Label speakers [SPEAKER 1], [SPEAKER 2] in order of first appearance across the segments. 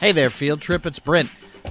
[SPEAKER 1] Hey there, Field Trip. It's Brent.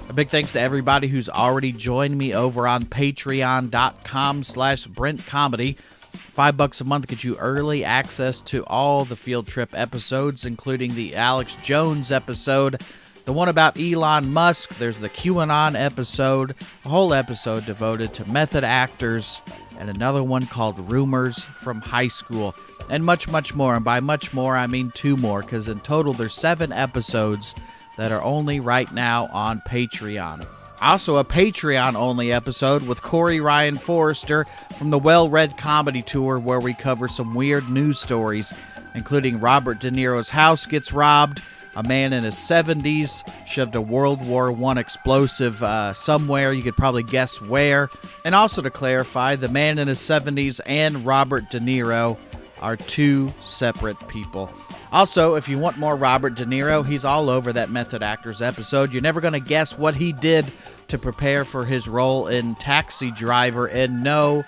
[SPEAKER 1] A big thanks to everybody who's already joined me over on patreon.com slash Brent Comedy. Five bucks a month gets you early access to all the Field Trip episodes, including the Alex Jones episode, the one about Elon Musk, there's the QAnon episode, a whole episode devoted to method actors, and another one called Rumors from High School, and much, much more. And by much more, I mean two more, because in total there's seven episodes that are only right now on Patreon. Also, a Patreon only episode with Corey Ryan Forrester from the Well Read Comedy Tour, where we cover some weird news stories, including Robert De Niro's house gets robbed, a man in his 70s shoved a World War I explosive uh, somewhere, you could probably guess where, and also to clarify, the man in his 70s and Robert De Niro are two separate people. Also, if you want more Robert De Niro, he's all over that Method Actors episode. You're never going to guess what he did to prepare for his role in Taxi Driver, and no,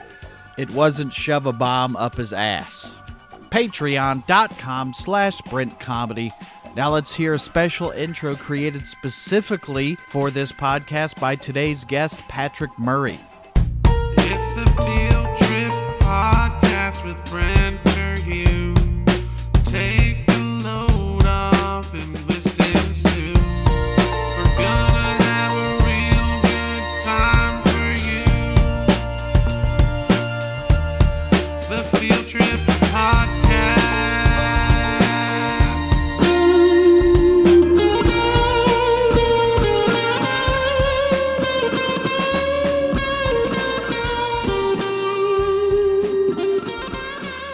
[SPEAKER 1] it wasn't shove a bomb up his ass. Patreon.com slash Brent Comedy. Now let's hear a special intro created specifically for this podcast by today's guest, Patrick Murray.
[SPEAKER 2] It's the Field Trip Podcast with Brent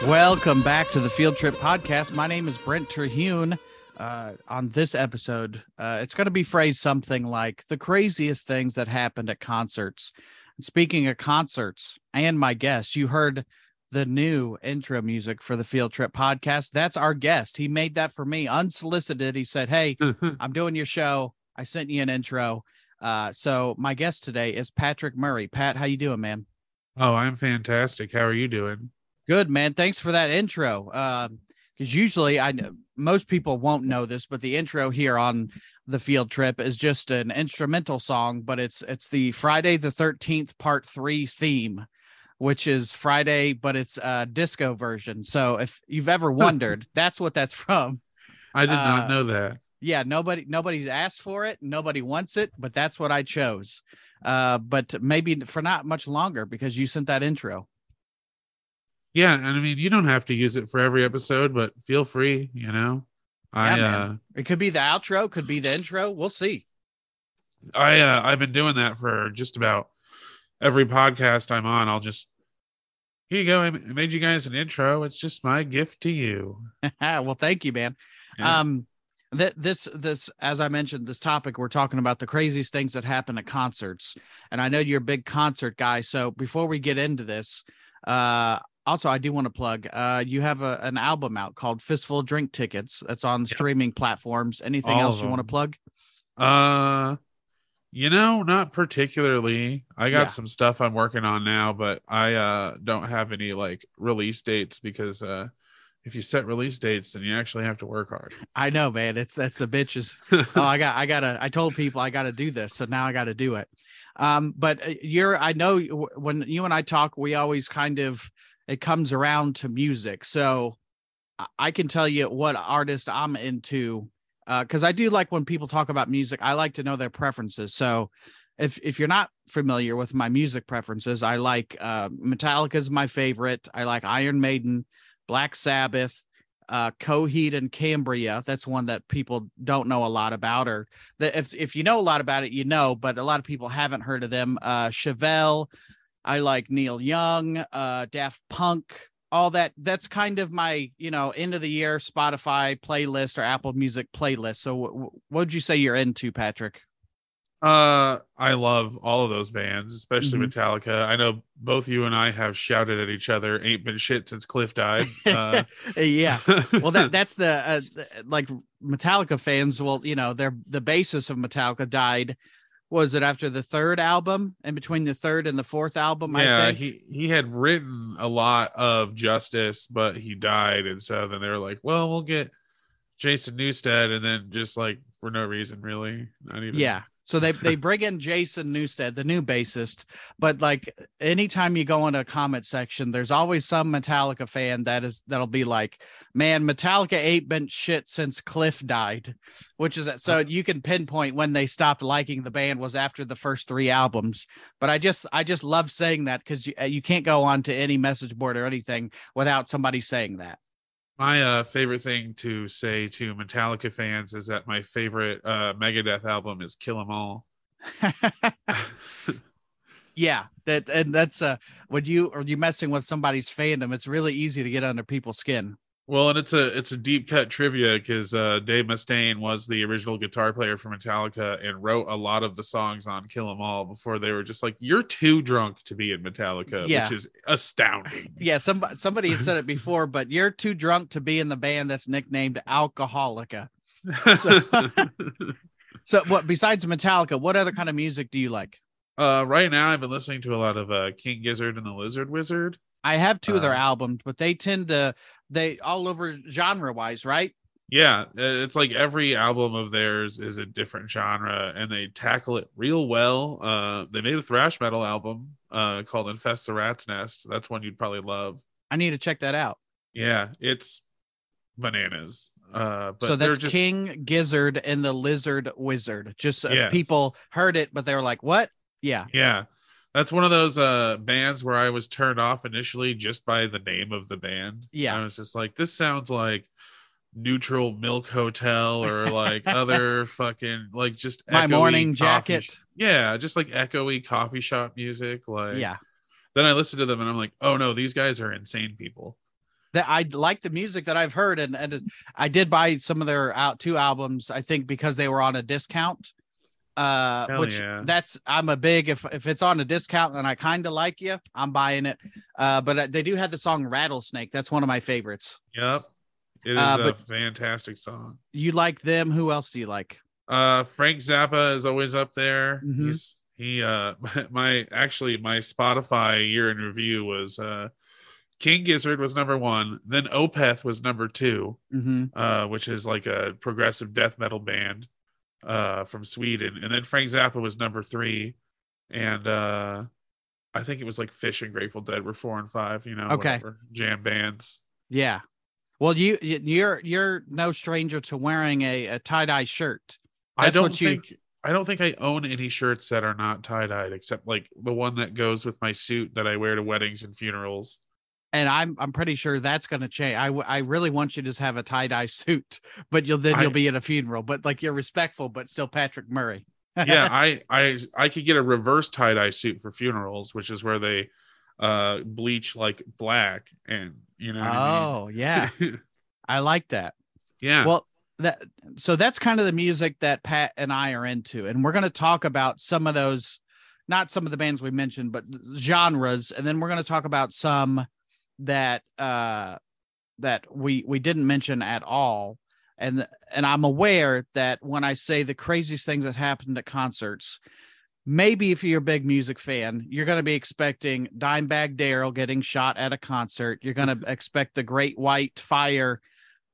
[SPEAKER 1] Welcome back to the Field Trip Podcast. My name is Brent Terhune. Uh, on this episode, uh, it's going to be phrased something like the craziest things that happened at concerts. And speaking of concerts and my guest, you heard the new intro music for the Field Trip Podcast. That's our guest. He made that for me unsolicited. He said, Hey, I'm doing your show. I sent you an intro. Uh, so my guest today is Patrick Murray. Pat, how you doing, man?
[SPEAKER 3] Oh, I'm fantastic. How are you doing?
[SPEAKER 1] Good man. Thanks for that intro. Because usually I know most people won't know this, but the intro here on the field trip is just an instrumental song, but it's it's the Friday the Thirteenth Part Three theme, which is Friday, but it's a disco version. So if you've ever wondered, that's what that's from.
[SPEAKER 3] I did
[SPEAKER 1] Uh,
[SPEAKER 3] not know that.
[SPEAKER 1] Yeah, nobody nobody's asked for it, nobody wants it, but that's what I chose. Uh, but maybe for not much longer because you sent that intro.
[SPEAKER 3] Yeah, and I mean you don't have to use it for every episode, but feel free, you know. I
[SPEAKER 1] Yeah,
[SPEAKER 3] uh.
[SPEAKER 1] It could be the outro, could be the intro. We'll see.
[SPEAKER 3] I uh I've been doing that for just about every podcast I'm on. I'll just here you go. I made you guys an intro. It's just my gift to you.
[SPEAKER 1] well, thank you, man.
[SPEAKER 3] Yeah.
[SPEAKER 1] Um, that this this as I mentioned, this topic we're talking about the craziest things that happen at concerts, and I know you're a big concert guy. So before we get into this, uh, also I do want to plug. Uh, you have a, an album out called Fistful Drink Tickets. That's on
[SPEAKER 3] Yep.
[SPEAKER 1] streaming platforms. Anything
[SPEAKER 3] All
[SPEAKER 1] else you want to plug?
[SPEAKER 3] Uh you know, not particularly. I got
[SPEAKER 1] Yeah.
[SPEAKER 3] some stuff I'm working on now, but I uh don't have any like release dates because uh if you set release dates then you actually have to work hard.
[SPEAKER 1] I know, man. It's that's the bitches. oh i got i gotta i told people i gotta do this so now i gotta do it um but uh, you're i know when you and i talk we always kind of it comes around to music. So I- can tell you what artist i'm into uh because i do like when people talk about music i like to know their preferences. So if if you're not familiar with my music preferences i like uh metallica is my favorite. I like iron maiden black sabbath uh coheed and cambria. That's one that people don't know a lot about or that if if you know a lot about it you know but a lot of people haven't heard of them. Uh chevelle i like neil young uh daft punk all that that's kind of my you know end of the year spotify playlist or apple music playlist so wh- wh- what would you say you're into patrick
[SPEAKER 3] Uh I love all of those bands, especially
[SPEAKER 1] Mhm.
[SPEAKER 3] Metallica. I know both you and I have shouted at each other, ain't been shit since Cliff died. Uh
[SPEAKER 1] yeah well that that's the uh, th- like metallica fans well you know they're the basis of metallica died was it after the third album and between the third and the fourth album i
[SPEAKER 3] yeah,
[SPEAKER 1] think
[SPEAKER 3] he he had written a lot of Justice, but he died, and so then they were like, "Well, we'll get Jason Newsted and then just like for no reason, really. Not even.
[SPEAKER 1] Yeah. So they they bring in Jason Newsted, the new bassist, but like anytime you go into a comment section, there's always some Metallica fan that is that'll be like, "Man, Metallica ain't been shit since Cliff died," which is so uh-huh. you can pinpoint when they stopped liking the band was after the first three albums. But I just I just love saying that because you uh, you can't go on to any message board or anything without somebody saying that.
[SPEAKER 3] My uh, favorite thing to say to Metallica fans is that my favorite uh, Megadeth album is Kill 'Em All.
[SPEAKER 1] yeah that and that's uh when you are you messing with somebody's fandom it's really easy to get under people's skin
[SPEAKER 3] Well, and it's a it's a deep cut trivia because uh, Dave Mustaine was the original guitar player for Metallica and wrote a lot of the songs on Kill 'Em All before they were just like, "You're too drunk to be in Metallica,"
[SPEAKER 1] Yeah.
[SPEAKER 3] which is astounding.
[SPEAKER 1] yeah some somebody has said it before but you're too drunk to be in the band that's nicknamed alcoholica So- so what besides metallica what other kind of music do you like
[SPEAKER 3] uh, right now, I've been listening to a lot of uh, King Gizzard and the Lizard Wizard.
[SPEAKER 1] I have two of their
[SPEAKER 3] Uh,
[SPEAKER 1] albums but they tend to they all over genre wise right
[SPEAKER 3] Yeah, uh, it's like every album of theirs is a different genre, and they tackle it real well. Uh, they made a thrash metal album uh, called "Infest the Rat's Nest." That's one you'd probably love.
[SPEAKER 1] i need to check that out
[SPEAKER 3] Yeah, it's bananas. Uh, but
[SPEAKER 1] so that's
[SPEAKER 3] just,
[SPEAKER 1] king gizzard and the lizard wizard just uh,
[SPEAKER 3] Yes.
[SPEAKER 1] people heard it but they were like what yeah
[SPEAKER 3] Yeah, that's one of those uh bands where I was turned off initially just by the name of the band.
[SPEAKER 1] Yeah.
[SPEAKER 3] I was just like, this sounds like Neutral Milk Hotel or like other fucking like just
[SPEAKER 1] my morning jacket
[SPEAKER 3] sh- yeah, just like echoey coffee shop music. Like
[SPEAKER 1] yeah
[SPEAKER 3] Then I listened to them and I'm like, oh no, these guys are insane people.
[SPEAKER 1] that I like the music that I've heard, and and I did buy some of their out two albums. I think because they were on a discount. Uh,
[SPEAKER 3] Hell
[SPEAKER 1] which
[SPEAKER 3] yeah.
[SPEAKER 1] that's I'm a big if if it's on a discount and I kind of like you, I'm buying it. Uh, but uh, they do have the song Rattlesnake. That's one of my favorites.
[SPEAKER 3] Yep. It is
[SPEAKER 1] Uh,
[SPEAKER 3] a fantastic song.
[SPEAKER 1] You like them? Who else do you like?
[SPEAKER 3] Uh, Frank Zappa is always up there.
[SPEAKER 1] Mhm.
[SPEAKER 3] He's he uh my actually my Spotify year in review was uh King Gizzard was number one, then Opeth was number two,
[SPEAKER 1] hmm
[SPEAKER 3] uh, which is like a progressive death metal band uh from Sweden, and then Frank Zappa was number three, and uh I think it was like Phish and Grateful Dead were four and five, you know,
[SPEAKER 1] Okay.
[SPEAKER 3] whatever, jam bands.
[SPEAKER 1] Yeah. Well, you you- you're you're no stranger to wearing a, a tie dye shirt.
[SPEAKER 3] I don't
[SPEAKER 1] what you-
[SPEAKER 3] think I don't think I own any shirts that are not tie dyed, except like the one that goes with my suit that I wear to weddings and funerals.
[SPEAKER 1] And I'm I'm pretty sure that's going to change. I w- I really want you to just have a tie dye suit, but you'll then you'll be at a funeral, but like you're respectful, but still Patrick Murray.
[SPEAKER 3] yeah, I I I could get a reverse tie dye suit for funerals, which is where they uh bleach like black and you know. what I
[SPEAKER 1] oh yeah. I like that.
[SPEAKER 3] yeah.
[SPEAKER 1] Well, that so that's kind of the music that Pat and I are into, and we're going to talk about some of those, not some of the bands we mentioned, but genres, and then we're going to talk about some that uh that we we didn't mention at all. And and I'm aware that when I say the craziest things that happened at concerts, maybe if you're a big music fan, you're going to be expecting Dimebag Darrell getting shot at a concert. You're going to expect the Great White Fire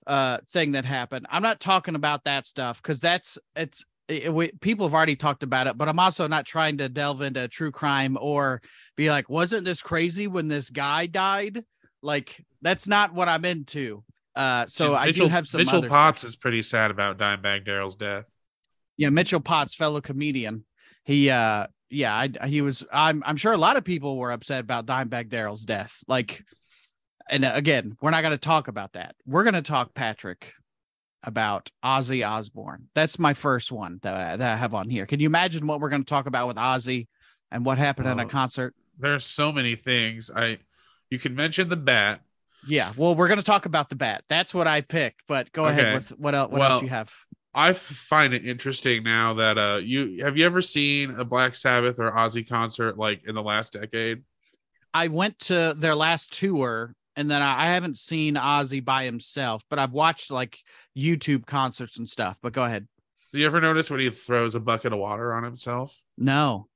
[SPEAKER 1] uh thing that happened. I'm not talking about that stuff because that's it's it, we, people have already talked about it, but I'm also not trying to delve into true crime or be like, wasn't this crazy when this guy died? Like that's not what I'm into. Uh, so
[SPEAKER 3] And
[SPEAKER 1] I
[SPEAKER 3] Mitchell,
[SPEAKER 1] do have some
[SPEAKER 3] Mitchell Potts
[SPEAKER 1] stuff.
[SPEAKER 3] is pretty sad about Dimebag Darrell's death.
[SPEAKER 1] yeah, Mitchell Potts, fellow comedian. He uh yeah, I he was I'm I'm sure a lot of people were upset about Dimebag Darrell's death. Like and uh, again, we're not going to talk about that. We're going to talk Patrick about Ozzy Osbourne. That's my first one that I, that I have on here. Can you imagine what we're going to talk about with Ozzy and what happened in a
[SPEAKER 3] Oh.
[SPEAKER 1] concert?
[SPEAKER 3] There's so many things. I you can mention the bat.
[SPEAKER 1] Yeah, well, we're going to talk about the bat. That's what I picked. But go ahead with what else? What
[SPEAKER 3] Well,
[SPEAKER 1] else you have?
[SPEAKER 3] I find it interesting now that uh you have you ever seen a Black Sabbath or Ozzy concert like in the last decade?
[SPEAKER 1] I went to their last tour and then I, I haven't seen Ozzy by himself, but I've watched like YouTube concerts and stuff. But go ahead.
[SPEAKER 3] Do you ever notice when he throws a bucket of water on himself?
[SPEAKER 1] No.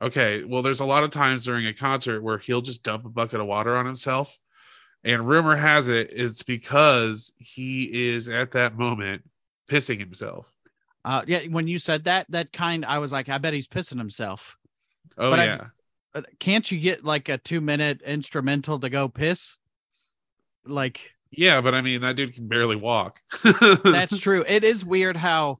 [SPEAKER 3] Okay, well, there's a lot of times during a concert where he'll just dump a bucket of water on himself, And rumor has it it's because he is at that moment pissing himself.
[SPEAKER 1] Uh, yeah, when you said that, that kind, I was like, I bet he's pissing himself.
[SPEAKER 3] Oh
[SPEAKER 1] But
[SPEAKER 3] yeah.
[SPEAKER 1] Uh, Can't you get like a two minute instrumental to go piss? Like
[SPEAKER 3] Yeah, but I mean that dude can barely walk.
[SPEAKER 1] that's true. It is weird how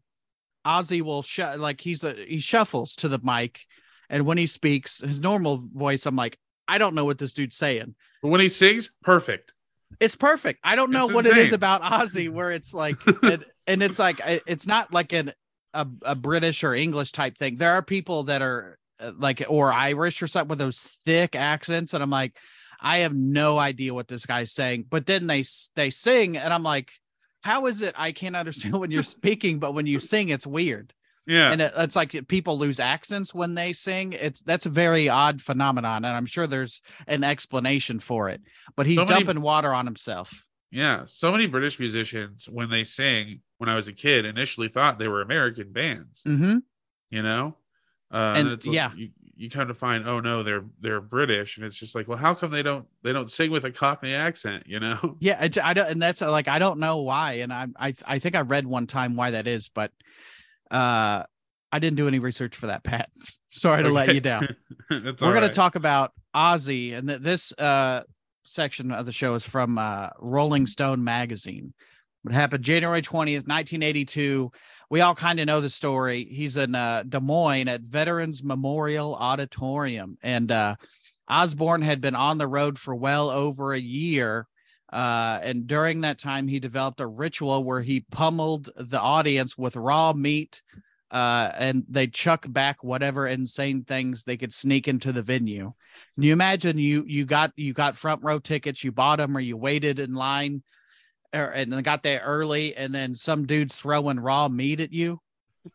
[SPEAKER 1] Ozzy will sh- like he's a he shuffles to the mic, and when he speaks his normal voice, I'm like, I don't know what this dude's saying.
[SPEAKER 3] but when he sings, perfect.
[SPEAKER 1] It's perfect. I don't know
[SPEAKER 3] It's
[SPEAKER 1] what it is about Ozzy where it's like, and, and it's like it's not like an a, a British or English type thing. There are people that are uh, like or Irish or something with those thick accents, and I'm like, I have no idea what this guy's saying. But then they they sing, and I'm like, how is it I can't understand when you're speaking, but when you sing, it's weird.
[SPEAKER 3] Yeah.
[SPEAKER 1] And it, it's like people lose accents when they sing. It's that's a very odd phenomenon, and I'm sure there's an explanation for it. But he's
[SPEAKER 3] So many-
[SPEAKER 1] dumping water on himself.
[SPEAKER 3] Yeah, so many British musicians when they sing, when I was a kid initially thought they were American bands,
[SPEAKER 1] Mm-hmm.
[SPEAKER 3] you know? Uh,
[SPEAKER 1] And,
[SPEAKER 3] like
[SPEAKER 1] yeah.
[SPEAKER 3] you, you come to find oh no, they're they're British and it's just like, well, how come they don't they don't sing with a cockney accent, you know?
[SPEAKER 1] Yeah, it's, I don't, and that's like I don't know why, and I I I think I read one time why that is, but uh, I didn't do any research for that, Pat. Sorry to let you down.
[SPEAKER 3] That's
[SPEAKER 1] We're
[SPEAKER 3] all
[SPEAKER 1] gonna talk about Ozzy, and th- this uh section of the show is from uh Rolling Stone magazine. What happened January twentieth, nineteen eighty two. We all kind of know the story. He's in uh, Des Moines at Veterans Memorial Auditorium, and uh, Osbourne had been on the road for well over a year. Uh, and during that time, he developed a ritual where he pummeled the audience with raw meat, uh, and they chuck back whatever insane things they could sneak into the venue. Can you imagine you you got you got front row tickets, you bought them, or you waited in line, or, and got there early, and then some dude's throwing raw meat at you?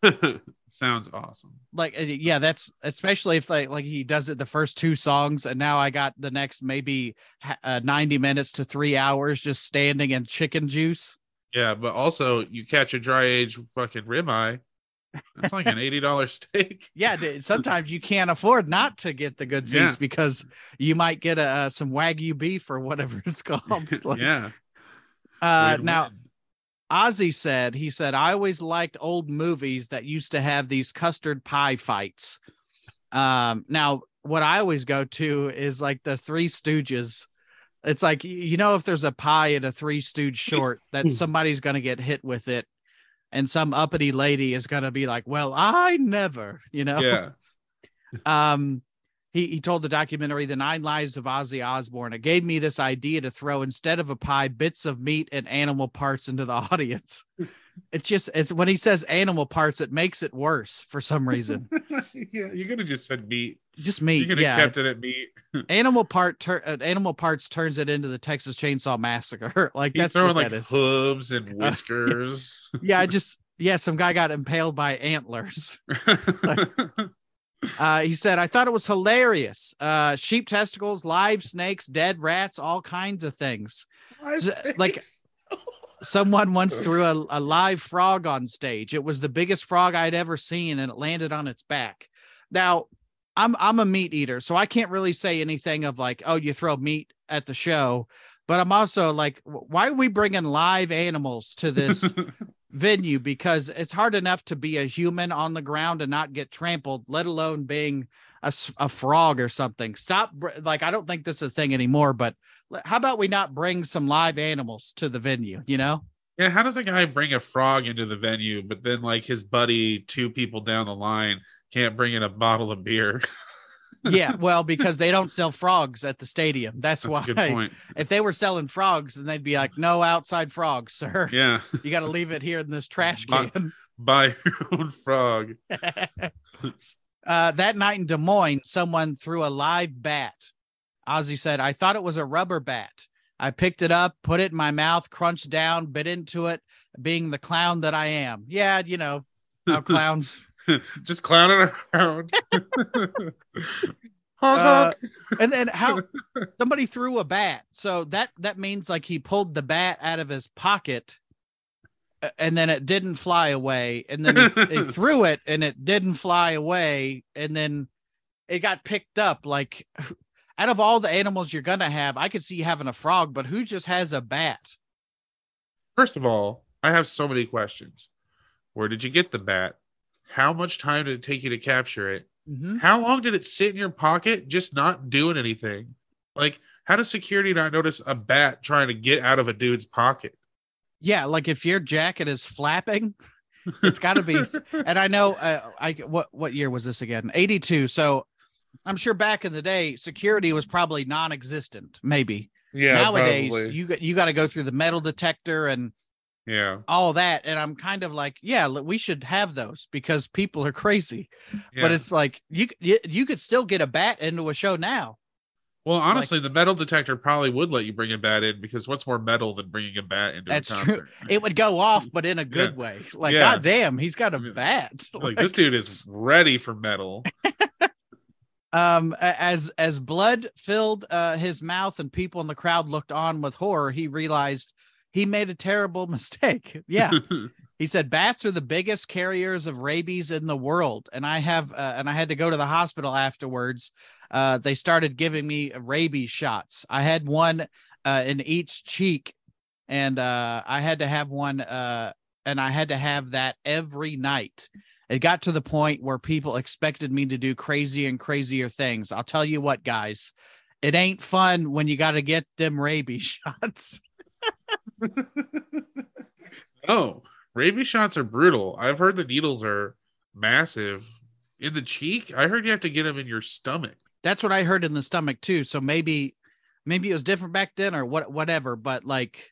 [SPEAKER 3] Sounds awesome.
[SPEAKER 1] like uh, yeah that's especially if like like he does it the first two songs and now i got the next maybe uh, 90 minutes to three hours just standing in chicken juice
[SPEAKER 3] Yeah, but also you catch a dry age fucking ribeye. That's like an eighty dollar steak.
[SPEAKER 1] yeah sometimes you can't afford not to get the good seats
[SPEAKER 3] Yeah.
[SPEAKER 1] because you might get a, uh, some wagyu beef or whatever it's called Like,
[SPEAKER 3] yeah.
[SPEAKER 1] uh now
[SPEAKER 3] win.
[SPEAKER 1] Ozzy said, he said, I always liked old movies that used to have these custard pie fights. Um, now what I always go to is like the Three Stooges. It's like, you know, if there's a pie in a Three Stooge short, that somebody's going to get hit with it. And some uppity lady is going to be like, well, I never, you know?
[SPEAKER 3] yeah.
[SPEAKER 1] um he, he told the documentary the nine lives of ozzy osbourne it gave me this idea to throw instead of a pie bits of meat and animal parts into the audience it's just it's when he says animal parts it makes it worse for some reason
[SPEAKER 3] yeah, you could have just said meat.
[SPEAKER 1] just meat.
[SPEAKER 3] You could have
[SPEAKER 1] yeah
[SPEAKER 3] kept it at meat.
[SPEAKER 1] animal part tur- uh, animal parts turns it into the texas chainsaw massacre like
[SPEAKER 3] He's
[SPEAKER 1] that's
[SPEAKER 3] throwing
[SPEAKER 1] what
[SPEAKER 3] like
[SPEAKER 1] that
[SPEAKER 3] hooves and whiskers.
[SPEAKER 1] yeah I just yeah some guy got impaled by antlers Uh, he said, I thought it was hilarious. Uh, sheep testicles, live snakes, dead rats, all kinds of things. Z- like- Someone once threw a, a live frog on stage. It was the biggest frog I'd ever seen, and it landed on its back. Now, I'm I'm a meat eater, so I can't really say anything of like, oh, you throw meat at the show. But I'm also like, why are we bringing live animals to this venue because it's hard enough to be a human on the ground and not get trampled, let alone being a, a frog or something. Stop. Like, I don't think this is a thing anymore, but how about we not bring some live animals to the venue, you know?
[SPEAKER 3] yeah, how does a guy bring a frog into the venue, but then like his buddy, two people down the line, can't bring in a bottle of beer?
[SPEAKER 1] Yeah. Well, because they don't sell frogs at the stadium. That's,
[SPEAKER 3] That's
[SPEAKER 1] why.
[SPEAKER 3] a good point.
[SPEAKER 1] If they were selling frogs, then they'd be like, no outside frogs, sir.
[SPEAKER 3] Yeah,
[SPEAKER 1] You got to leave it here in this trash can.
[SPEAKER 3] buy your own frog.
[SPEAKER 1] uh, that night in Des Moines, someone threw a live bat. Ozzy said, I thought it was a rubber bat. I picked it up, put it in my mouth, crunched down, bit into it, being the clown that I am. Yeah, you know how clowns.
[SPEAKER 3] Just clowning around.
[SPEAKER 1] Uh, and then how somebody threw a bat. So that that means like he pulled the bat out of his pocket and then it didn't fly away. And then he, he threw it and it didn't fly away. And then it got picked up. Like out of all the animals you're gonna have, I could see you having a frog, but who just has a bat?
[SPEAKER 3] First of all, I have so many questions. Where did you get the bat? How much time did it take you to capture it?
[SPEAKER 1] Mhm.
[SPEAKER 3] How long did it sit in your pocket just not doing anything? Like, how does security not notice a bat trying to get out of a dude's pocket?
[SPEAKER 1] Yeah, like if your jacket is flapping, it's got to be. and I know, uh, I what what year was this again? Eighty two. So I'm sure back in the day, security was probably non-existent. Maybe
[SPEAKER 3] Yeah.
[SPEAKER 1] nowadays
[SPEAKER 3] probably.
[SPEAKER 1] you got you got to go through the metal detector and
[SPEAKER 3] yeah.
[SPEAKER 1] all that. And I'm kind of like, yeah, we should have those because people are crazy.
[SPEAKER 3] yeah.
[SPEAKER 1] But it's like you you, you could still get a bat into a show now.
[SPEAKER 3] well, honestly, the metal detector probably would let you bring a bat in because what's more metal than bringing a bat into
[SPEAKER 1] That's
[SPEAKER 3] a
[SPEAKER 1] true.
[SPEAKER 3] concert?
[SPEAKER 1] It would go off, but in a good way. Like,
[SPEAKER 3] Yeah.
[SPEAKER 1] god damn, he's got a
[SPEAKER 3] Yeah.
[SPEAKER 1] bat.
[SPEAKER 3] Like, this dude is ready for metal.
[SPEAKER 1] um as as blood filled uh his mouth and people in the crowd looked on with horror he realized he made a terrible mistake. Yeah. He said bats are the biggest carriers of rabies in the world. And i have uh, and i had to go to the hospital afterwards. Uh they started giving me rabies shots. I had one uh in each cheek. And uh i had to have one uh and i had to have that every night. It got to the point where people expected me to do crazy and crazier things. I'll tell you what, guys, it ain't fun when you got to get them rabies shots.
[SPEAKER 3] Oh, rabies shots are brutal. I've heard the needles are massive in the cheek. I heard you have to get them in your stomach.
[SPEAKER 1] That's what I heard in the stomach too. So maybe, maybe it was different back then or what, whatever. But like,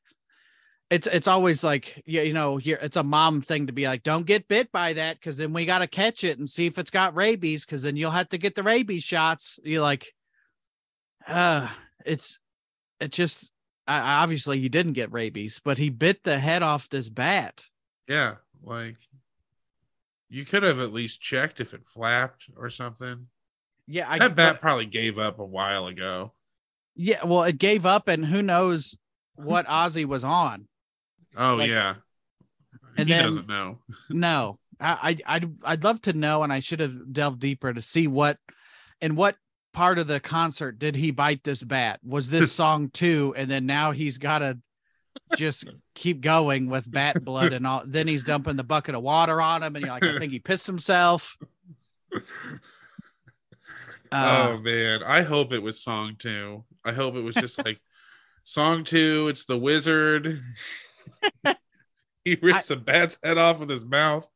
[SPEAKER 1] it's it's always like yeah, you know, it's a mom thing to be like, don't get bit by that because then we got to catch it and see if it's got rabies because then you'll have to get the rabies shots. You're like, uh, it's it just I, obviously he didn't get rabies, but he bit the head off this bat.
[SPEAKER 3] Yeah, like you could have at least checked if it flapped or something.
[SPEAKER 1] Yeah, I
[SPEAKER 3] that bat probably gave up a while ago.
[SPEAKER 1] Yeah, well, it gave up, and who knows what Ozzy was on.
[SPEAKER 3] Oh
[SPEAKER 1] Like-
[SPEAKER 3] yeah,
[SPEAKER 1] and
[SPEAKER 3] he
[SPEAKER 1] then-
[SPEAKER 3] doesn't know.
[SPEAKER 1] No, I, I I'd I'd love to know, and I should have delved deeper to see what and what part of the concert did he bite this bat? Was this song too? And then now he's got to just keep going with bat blood and all. Then he's dumping the bucket of water on him, and you're like, I think he pissed himself. Uh,
[SPEAKER 3] oh man, I hope it was song two. I hope it was just like song two. It's the wizard. he rips a bat's head off with his mouth.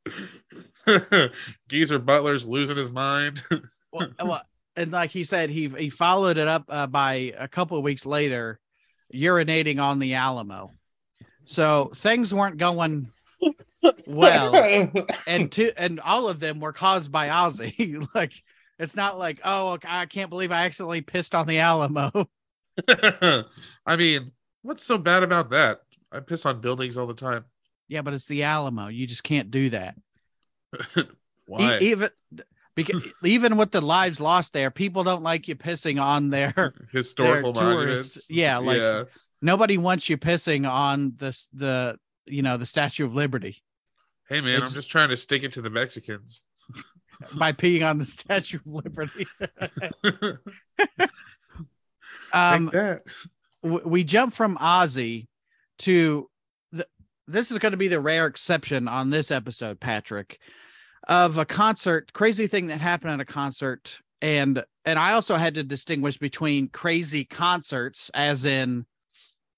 [SPEAKER 3] Geezer Butler's losing his mind.
[SPEAKER 1] well, well, and like he said, he he followed it up uh, by a couple of weeks later, urinating on the Alamo. So things weren't going well, and two and all of them were caused by Ozzy. like it's not like oh I can't believe I accidentally pissed on the Alamo.
[SPEAKER 3] I mean, what's so bad about that? I piss on buildings all the time.
[SPEAKER 1] yeah, but it's the Alamo. You just can't do that. E-
[SPEAKER 3] Why?
[SPEAKER 1] even because even with the lives lost there, people don't like you pissing on their
[SPEAKER 3] Historical
[SPEAKER 1] their tourists. Yeah, like
[SPEAKER 3] yeah.
[SPEAKER 1] nobody wants you pissing on this the you know the statue of liberty
[SPEAKER 3] Hey man,
[SPEAKER 1] It's-
[SPEAKER 3] I'm just trying to stick it to the Mexicans.
[SPEAKER 1] by peeing on the statue of liberty um w- we jump from ozzy to the, this is going to be the rare exception on this episode patrick of a concert crazy thing that happened at a concert and and i also had to distinguish between crazy concerts as in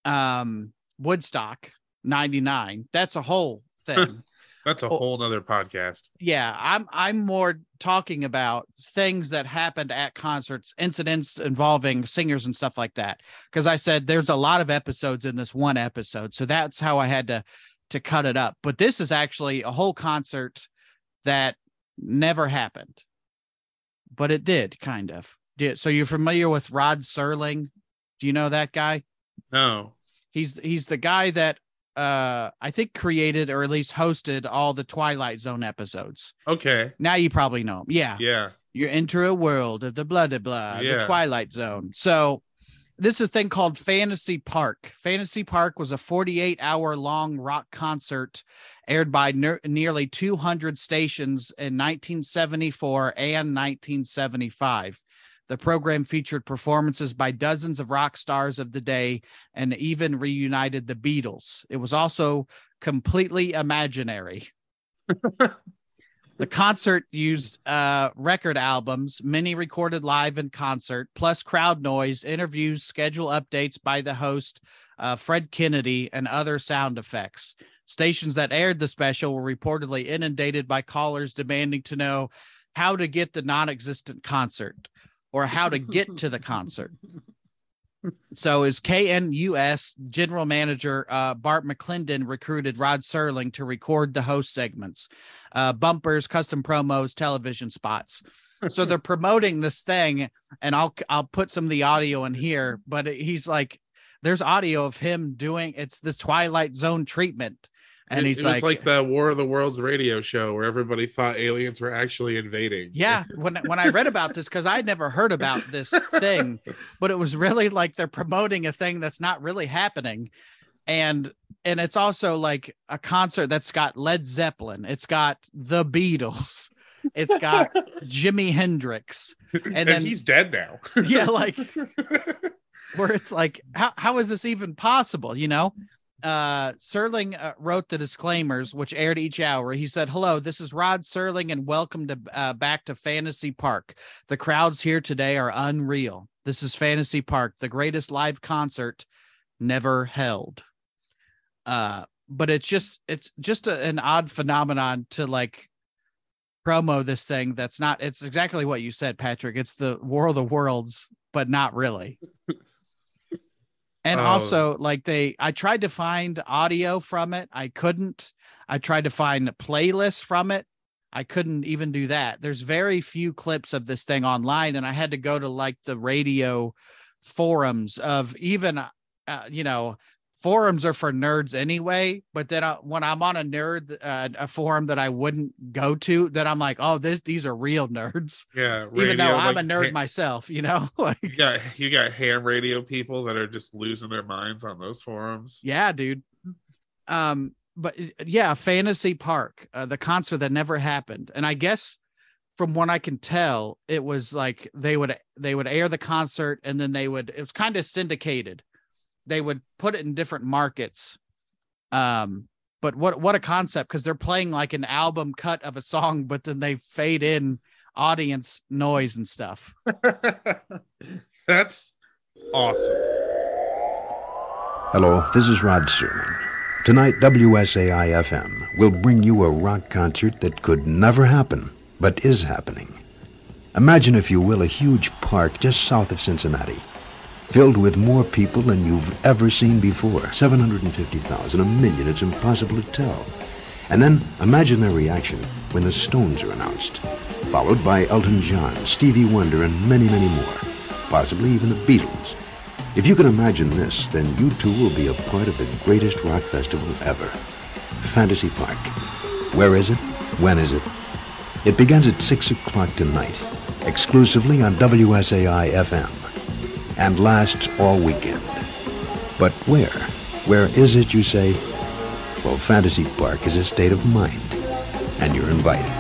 [SPEAKER 1] um woodstock 99 that's a whole thing
[SPEAKER 3] That's a
[SPEAKER 1] Oh.
[SPEAKER 3] whole nother podcast.
[SPEAKER 1] yeah i'm i'm more talking about things that happened at concerts incidents involving singers and stuff like that because i said there's a lot of episodes in this one episode so that's how i had to to cut it up but this is actually a whole concert that never happened but it did kind of so you're familiar with rod serling do you know that guy
[SPEAKER 3] No.
[SPEAKER 1] he's he's the guy that uh i think created or at least hosted all the twilight zone episodes
[SPEAKER 3] Okay.
[SPEAKER 1] now you probably know him. Yeah.
[SPEAKER 3] Yeah.
[SPEAKER 1] You're into a world of the blah blah blah,
[SPEAKER 3] Yeah.
[SPEAKER 1] the Twilight Zone. So this is a thing called Fantasy Park. Fantasy Park was a 48 hour long rock concert aired by ner- nearly 200 stations in 1974 and 1975. The program featured performances by dozens of rock stars of the day and even reunited the Beatles. It was also completely imaginary. the concert used uh, record albums, many recorded live in concert, plus crowd noise, interviews, schedule updates by the host, uh, Fred Kennedy, and other sound effects. Stations that aired the special were reportedly inundated by callers demanding to know how to get the non existent concert or how to get to the concert. So, as KNUS general manager uh, Bart McLendon recruited Rod Serling to record the host segments, uh, bumpers, custom promos, television spots. So they're promoting this thing, and I'll I'll put some of the audio in here. But he's like, there's audio of him doing it's the Twilight Zone treatment, and
[SPEAKER 3] It-
[SPEAKER 1] he's
[SPEAKER 3] it
[SPEAKER 1] like,
[SPEAKER 3] was like the War of the Worlds radio show where everybody thought aliens were actually invading.
[SPEAKER 1] Yeah, when when I read about this because I'd never heard about this thing, but it was really like they're promoting a thing that's not really happening, and and it's also like a concert that's got Led Zeppelin, it's got the Beatles, it's got Jimi Hendrix,
[SPEAKER 3] and,
[SPEAKER 1] then-
[SPEAKER 3] he's dead now.
[SPEAKER 1] yeah, like where it's like how how is this even possible? You know, uh Serling uh, wrote the disclaimers which aired each hour. He said, "Hello, this is Rod Serling and welcome to uh, back to Fantasy Park. The crowds here today are unreal. This is Fantasy Park, the greatest live concert never held." Uh but it's just it's just a, an odd phenomenon to like promo this thing that's not it's exactly what you said Patrick. It's the War of the Worlds but not really. And
[SPEAKER 3] Oh.
[SPEAKER 1] also, like they, I tried to find audio from it. I couldn't. I tried to find playlists from it. I couldn't even do that. There's very few clips of this thing online, and I had to go to like the radio forums of even, uh, you know, forums are for nerds anyway. But then uh, when I'm on a nerd, uh, a forum that I wouldn't go to, then I'm like, oh, this these are real nerds,
[SPEAKER 3] yeah,
[SPEAKER 1] even though I'm
[SPEAKER 3] like,
[SPEAKER 1] a nerd
[SPEAKER 3] ha-
[SPEAKER 1] myself. You know, like
[SPEAKER 3] You got you got ham radio people that are just losing their minds on those forums.
[SPEAKER 1] Yeah, dude. Um, but uh, yeah, Fantasy Park, uh, the concert that never happened, and I guess from what I can tell, it was like they would they would air the concert and then they would it was kind of syndicated. They would put it in different markets. Um, but what what a concept because they're playing like an album cut of a song, but then they fade in audience noise and stuff.
[SPEAKER 3] That's awesome.
[SPEAKER 4] Hello, this is Rod Serling. Tonight, WSAI FM will bring you a rock concert that could never happen, but is happening. Imagine, if you will, a huge park just south of Cincinnati, filled with more people than you've ever seen before 750,000, a million, it's impossible to tell. And then imagine their reaction when the Stones are announced, followed by Elton John, Stevie Wonder, and many, many more, possibly even the Beatles. If you can imagine this, then you too will be a part of the greatest rock festival ever. Fantasy Park. Where is it? When is it? It begins at 6 o'clock tonight, exclusively on WSAI FM, and lasts all weekend. But where? Where is it, you say? Well, Fantasy Park is a state of mind, and you're invited.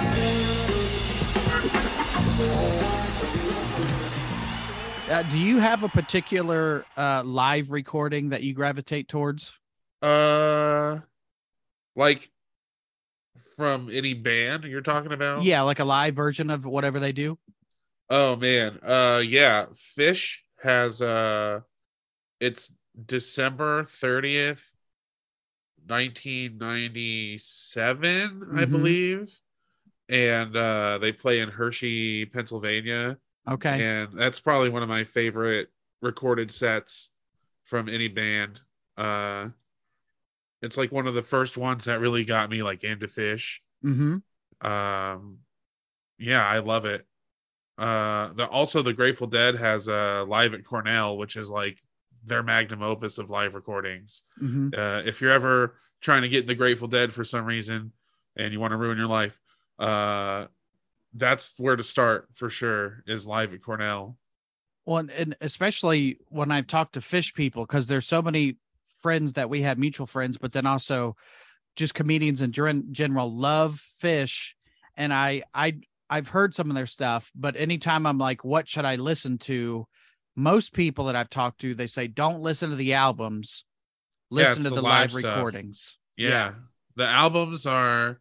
[SPEAKER 1] Uh, do you have a particular uh, live recording that you gravitate towards?
[SPEAKER 3] Uh, like from any band you're talking about?
[SPEAKER 1] Yeah, like a live version of whatever they do.
[SPEAKER 3] Oh man. Uh, yeah. Phish has uh, it's December thirtieth, nineteen ninety seven, I believe, and uh, they play in Hershey, Pennsylvania.
[SPEAKER 1] Okay.
[SPEAKER 3] and that's probably one of my favorite recorded sets from any band uh it's like one of the first ones that really got me like into phish
[SPEAKER 1] Mm-hmm.
[SPEAKER 3] um yeah i love it uh the also the grateful dead has uh live at cornell which is like their magnum opus of live recordings
[SPEAKER 1] Mm-hmm.
[SPEAKER 3] uh if you're ever trying to get in the grateful dead for some reason and you want to ruin your life uh that's where to start for sure is live at cornell
[SPEAKER 1] Well, and- and especially when I've talked to phish people, because there's so many friends that we have mutual friends, but then also just comedians in general love phish. And I, I, I've heard some of their stuff, but anytime I'm like, what should I listen to? Most people that I've talked to, they say, don't listen to the albums, listen
[SPEAKER 3] it's
[SPEAKER 1] to
[SPEAKER 3] the
[SPEAKER 1] the
[SPEAKER 3] live
[SPEAKER 1] live recordings.
[SPEAKER 3] yeah. the albums are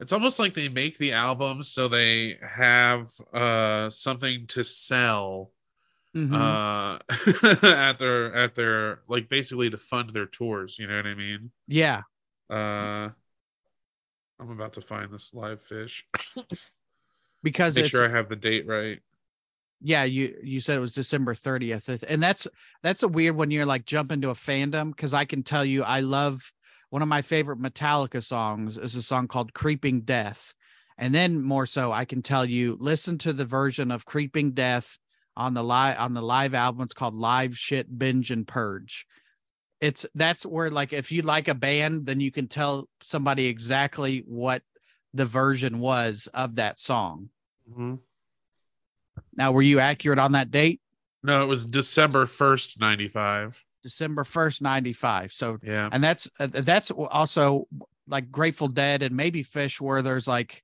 [SPEAKER 3] it's almost like they make the albums so they have uh something to sell
[SPEAKER 1] Mhm.
[SPEAKER 3] uh at their at their like basically to fund their tours you know what i mean
[SPEAKER 1] yeah.
[SPEAKER 3] uh i'm about to find this live phish
[SPEAKER 1] Because
[SPEAKER 3] make sure i have the date right
[SPEAKER 1] yeah, you you said it was December 30th. And that's that's a weird when you're like jump into a fandom because I can tell you I love one of my favorite Metallica songs is a song called Creeping Death. And then more so, I can tell you listen to the version of Creeping Death on the live on the live album. It's called Live Shit Binge and Purge. It's that's where like if you like a band, then you can tell somebody exactly what the version was of that song.
[SPEAKER 3] Mhm.
[SPEAKER 1] Now, were you accurate on that date?
[SPEAKER 3] no it was december 1st 95
[SPEAKER 1] December 1st, 95. So,
[SPEAKER 3] yeah
[SPEAKER 1] and that's uh, that's also like Grateful Dead and maybe Phish, where there's like,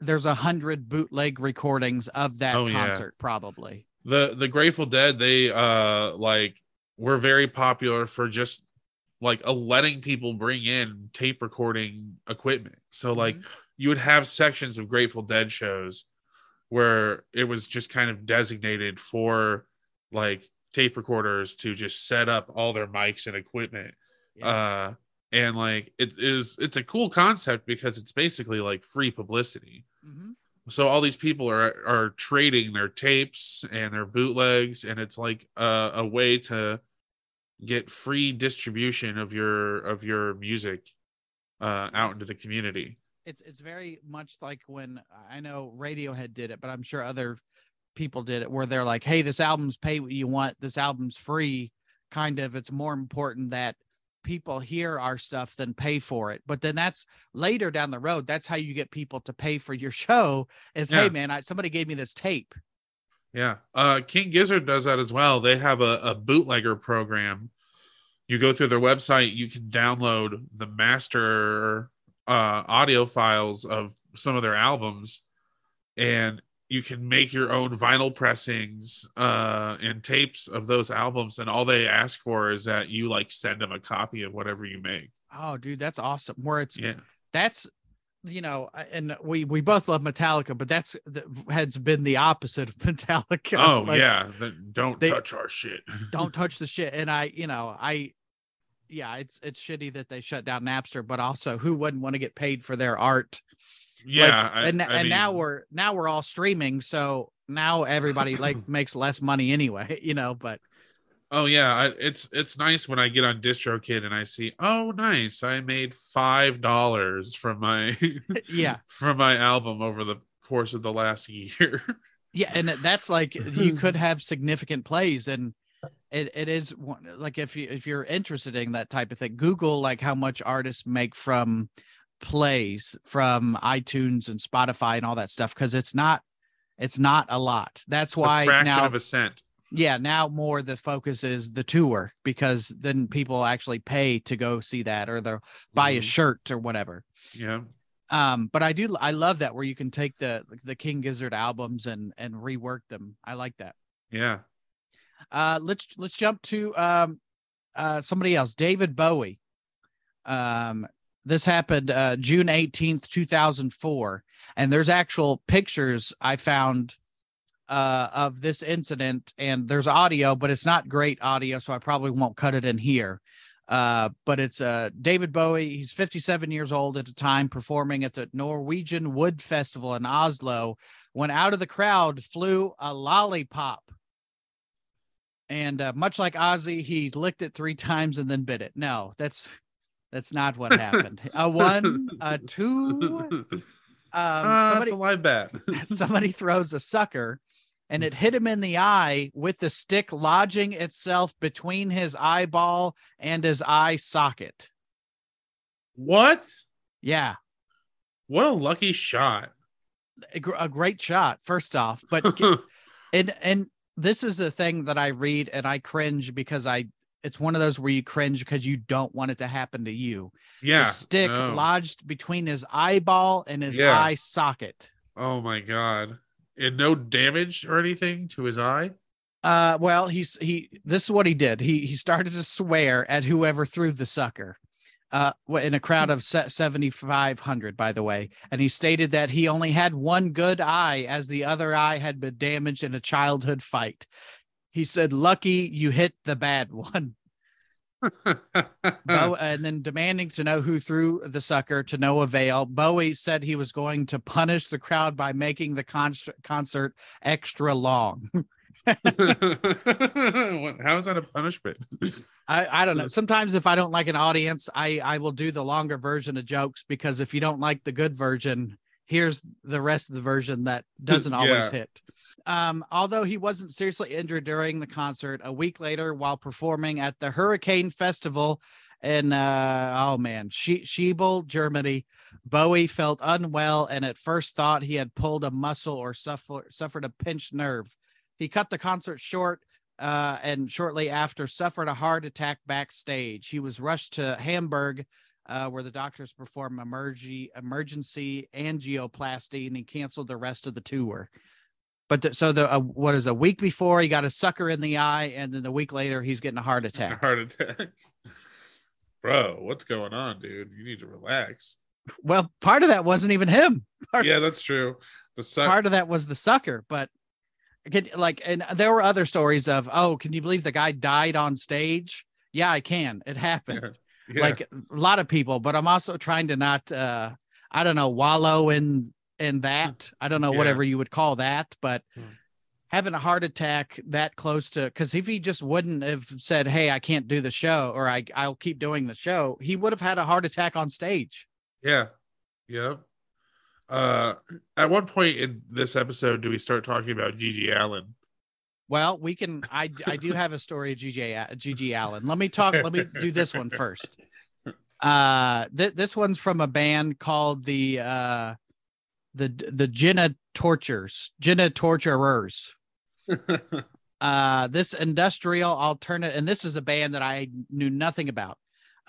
[SPEAKER 1] there's a hundred bootleg recordings of that
[SPEAKER 3] Oh, yeah.
[SPEAKER 1] concert, probably.
[SPEAKER 3] the the grateful dead they uh like were very popular for just like uh, letting people bring in tape recording equipment so like
[SPEAKER 1] Mm-hmm.
[SPEAKER 3] you would have sections of grateful dead shows where it was just kind of designated for like tape recorders to just set up all their mics and equipment. Uh and like it is it's a cool concept because it's basically like free publicity.
[SPEAKER 1] Mhm.
[SPEAKER 3] so all these people are are trading their tapes and their bootlegs and it's like a, a way to get free distribution of your of your music uh out into the community
[SPEAKER 1] It's it's very much like when I know Radiohead did it, but I'm sure other people did it, where they're like, "Hey, this album's pay what you want. This album's free." Kind of, it's more important that people hear our stuff than pay for it. But then that's later down the road. That's how you get people to pay for your show. Is
[SPEAKER 3] Yeah.
[SPEAKER 1] hey man, I, somebody gave me this tape.
[SPEAKER 3] yeah uh king gizzard does that as well they have a, a bootlegger program you go through their website you can download the master uh audio files of some of their albums and you can make your own vinyl pressings uh and tapes of those albums and all they ask for is that you like send them a copy of whatever you make
[SPEAKER 1] Oh, dude, that's awesome. Where it's
[SPEAKER 3] yeah
[SPEAKER 1] that's you know, and we we both love Metallica, but that's that has been the opposite of Metallica.
[SPEAKER 3] oh
[SPEAKER 1] Like,
[SPEAKER 3] yeah then don't
[SPEAKER 1] they-
[SPEAKER 3] touch our shit
[SPEAKER 1] don't touch the shit. And I, you know, I, yeah, it's it's shitty that they shut down Napster, but also who wouldn't want to get paid for their art? Like,
[SPEAKER 3] yeah I-
[SPEAKER 1] and
[SPEAKER 3] I
[SPEAKER 1] and now we're now we're all streaming, so now everybody like makes less money anyway, you know. But
[SPEAKER 3] Oh yeah, I, it's it's nice when I get on DistroKid and I see, oh nice, I made five dollars from my
[SPEAKER 1] yeah,
[SPEAKER 3] from my album over the course of the last year.
[SPEAKER 1] yeah, and that's like you could have significant plays, and it, it is one- like if you if you're interested in that type of thing, Google like how much artists make from plays from iTunes and Spotify and all that stuff because it's not it's not a lot. That's why
[SPEAKER 3] fraction
[SPEAKER 1] now
[SPEAKER 3] of a cent.
[SPEAKER 1] yeah now more the focus is the tour because then people actually pay to go see that or they'll buy a
[SPEAKER 3] Mhm.
[SPEAKER 1] shirt or whatever
[SPEAKER 3] Yeah,
[SPEAKER 1] um but i do i love that where you can take the the king gizzard albums and and rework them i like that
[SPEAKER 3] yeah.
[SPEAKER 1] Uh let's let's jump to um uh somebody else david bowie. Um this happened uh june 18th 2004 and there's actual pictures i found uh of this incident. And there's audio but it's not great audio so i probably won't cut it in here. Uh but it's uh david bowie. He's 57 years old at the time performing at the norwegian wood festival in oslo when out of the crowd flew a lollipop and uh, much like Ozzy, he licked it three times and then bit it. No, that's that's not what happened. A one, a two. Um,
[SPEAKER 3] Ah,
[SPEAKER 1] somebody
[SPEAKER 3] a live bat.
[SPEAKER 1] somebody throws a sucker, and it hit him in the eye with the stick lodging itself between his eyeball and his eye socket.
[SPEAKER 3] what?
[SPEAKER 1] Yeah,
[SPEAKER 3] What a lucky shot.
[SPEAKER 1] a, gr- a great shot. First off, but and and this is a thing that I read and I cringe because I it's one of those where you cringe because you don't want it to happen to you.
[SPEAKER 3] yeah,
[SPEAKER 1] the stick
[SPEAKER 3] no.
[SPEAKER 1] lodged between his eyeball and his
[SPEAKER 3] Yeah.
[SPEAKER 1] eye socket.
[SPEAKER 3] Oh my god. And no damage or anything to his eye?
[SPEAKER 1] Uh, well, he's he. This is what he did. He he started to swear at whoever threw the sucker. Uh, in a crowd of seventy five hundred, by the way, and he stated that he only had one good eye, as the other eye had been damaged in a childhood fight. He said, "Lucky you hit the bad one." Bo- and then demanding to know who threw the sucker to no avail. Bowie said he was going to punish the crowd by making the con- concert extra long.
[SPEAKER 3] How is that a punishment?
[SPEAKER 1] I, I don't know. Sometimes if I don't like an audience, I I will do the longer version of jokes because if you don't like the good version, here's the rest of the version that doesn't always
[SPEAKER 3] Yeah.
[SPEAKER 1] hit. Um, although he wasn't seriously injured during the concert, a week later, while performing at the Hurricane Festival in uh oh man, she Schiebel, Germany, Bowie felt unwell and at first thought he had pulled a muscle or suffer, suffered a pinched nerve. He cut the concert short uh, and shortly after suffered a heart attack backstage. He was rushed to Hamburg, uh, where the doctors performed emergency emergency angioplasty, and he canceled the rest of the tour. But the, so the uh, what is a week before he got a sucker in the eye, and then the week later he's getting a heart
[SPEAKER 3] A
[SPEAKER 1] attack.
[SPEAKER 3] heart attack. Bro, what's going on, dude? You need to relax.
[SPEAKER 1] Well, part of that wasn't even him. Part-
[SPEAKER 3] Yeah, that's true. The suck.
[SPEAKER 1] part of that was the sucker but can, like and there were other stories of oh can you believe the guy died on stage yeah i can it happened
[SPEAKER 3] Yeah.
[SPEAKER 1] like a lot of people but i'm also trying to not uh i don't know wallow in in that i don't know
[SPEAKER 3] Yeah.
[SPEAKER 1] whatever you would call that but
[SPEAKER 3] Hmm.
[SPEAKER 1] having a heart attack that close to because if he just wouldn't have said hey i can't do the show or i i'll keep doing the show he would have had a heart attack on stage
[SPEAKER 3] Yeah. Yeah. Uh at one point in this episode do we start talking about GG Allen?
[SPEAKER 1] Well, we can. I I do have a story of A- GG Allen. Let me talk. Let me do this one first. Uh, th- this one's from a band called the uh, the the Jenna Tortures, Genitorturers. Uh, this industrial alternate, and this is a band that I knew nothing about.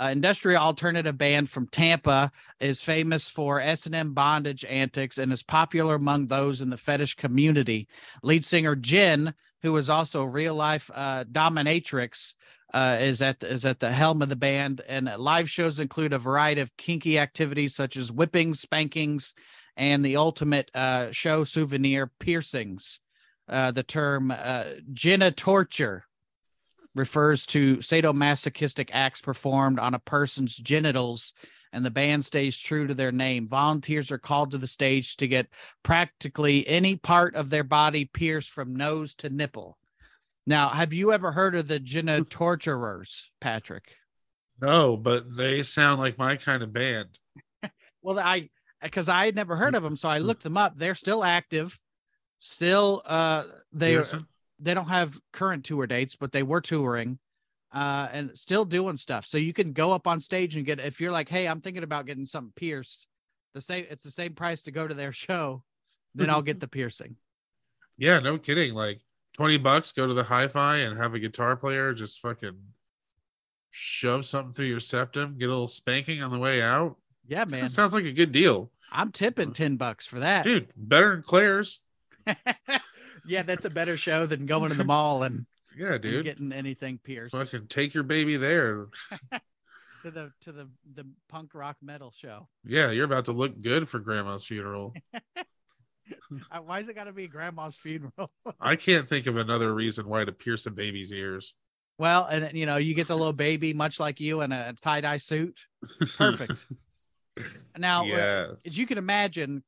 [SPEAKER 1] Uh, industrial alternative band from Tampa is famous for S&M bondage antics and is popular among those in the fetish community. Lead singer Gen who is also a real life uh, dominatrix, uh, is at is at the helm of the band. And live shows include a variety of kinky activities such as whipping, spankings, and the ultimate uh, show souvenir piercings. Uh, the term uh, genitorture refers to sadomasochistic acts performed on a person's genitals and the band stays true to their name. Volunteers are called to the stage to get practically any part of their body pierced from nose to nipple. Now, have you ever heard of the Genitorturers, Patrick?
[SPEAKER 3] No, but they sound like my kind of band.
[SPEAKER 1] Well, I because I had never heard of them, so I looked them up. They're still active, still uh they
[SPEAKER 3] Pearson?
[SPEAKER 1] They don't have current tour dates, but they were touring uh and still doing stuff. So you can go up on stage and get if you're like, "Hey, I'm thinking about getting something pierced." The same it's the same price to go to their show. Then I'll get the piercing.
[SPEAKER 3] Yeah, no kidding. Like 20 bucks, go to the hi fi and have a guitar player just fucking shove something through your septum, get a little spanking on the way out.
[SPEAKER 1] Yeah, man.
[SPEAKER 3] That sounds like a good deal.
[SPEAKER 1] I'm tipping 10 bucks for that.
[SPEAKER 3] Dude, better than Claire's.
[SPEAKER 1] yeah, that's a better show than going to the mall and,
[SPEAKER 3] Yeah,
[SPEAKER 1] and
[SPEAKER 3] dude.
[SPEAKER 1] getting anything pierced
[SPEAKER 3] Fucking take your baby there.
[SPEAKER 1] to the to the the punk rock metal show.
[SPEAKER 3] Yeah, you're about to look good for grandma's funeral.
[SPEAKER 1] Why is it got to be grandma's funeral?
[SPEAKER 3] I can't think of another reason why to pierce a baby's ears.
[SPEAKER 1] well, and you know, you get the little baby, much like you, in a tie dye suit. Perfect. now, uh,
[SPEAKER 3] yes.
[SPEAKER 1] as you can imagine,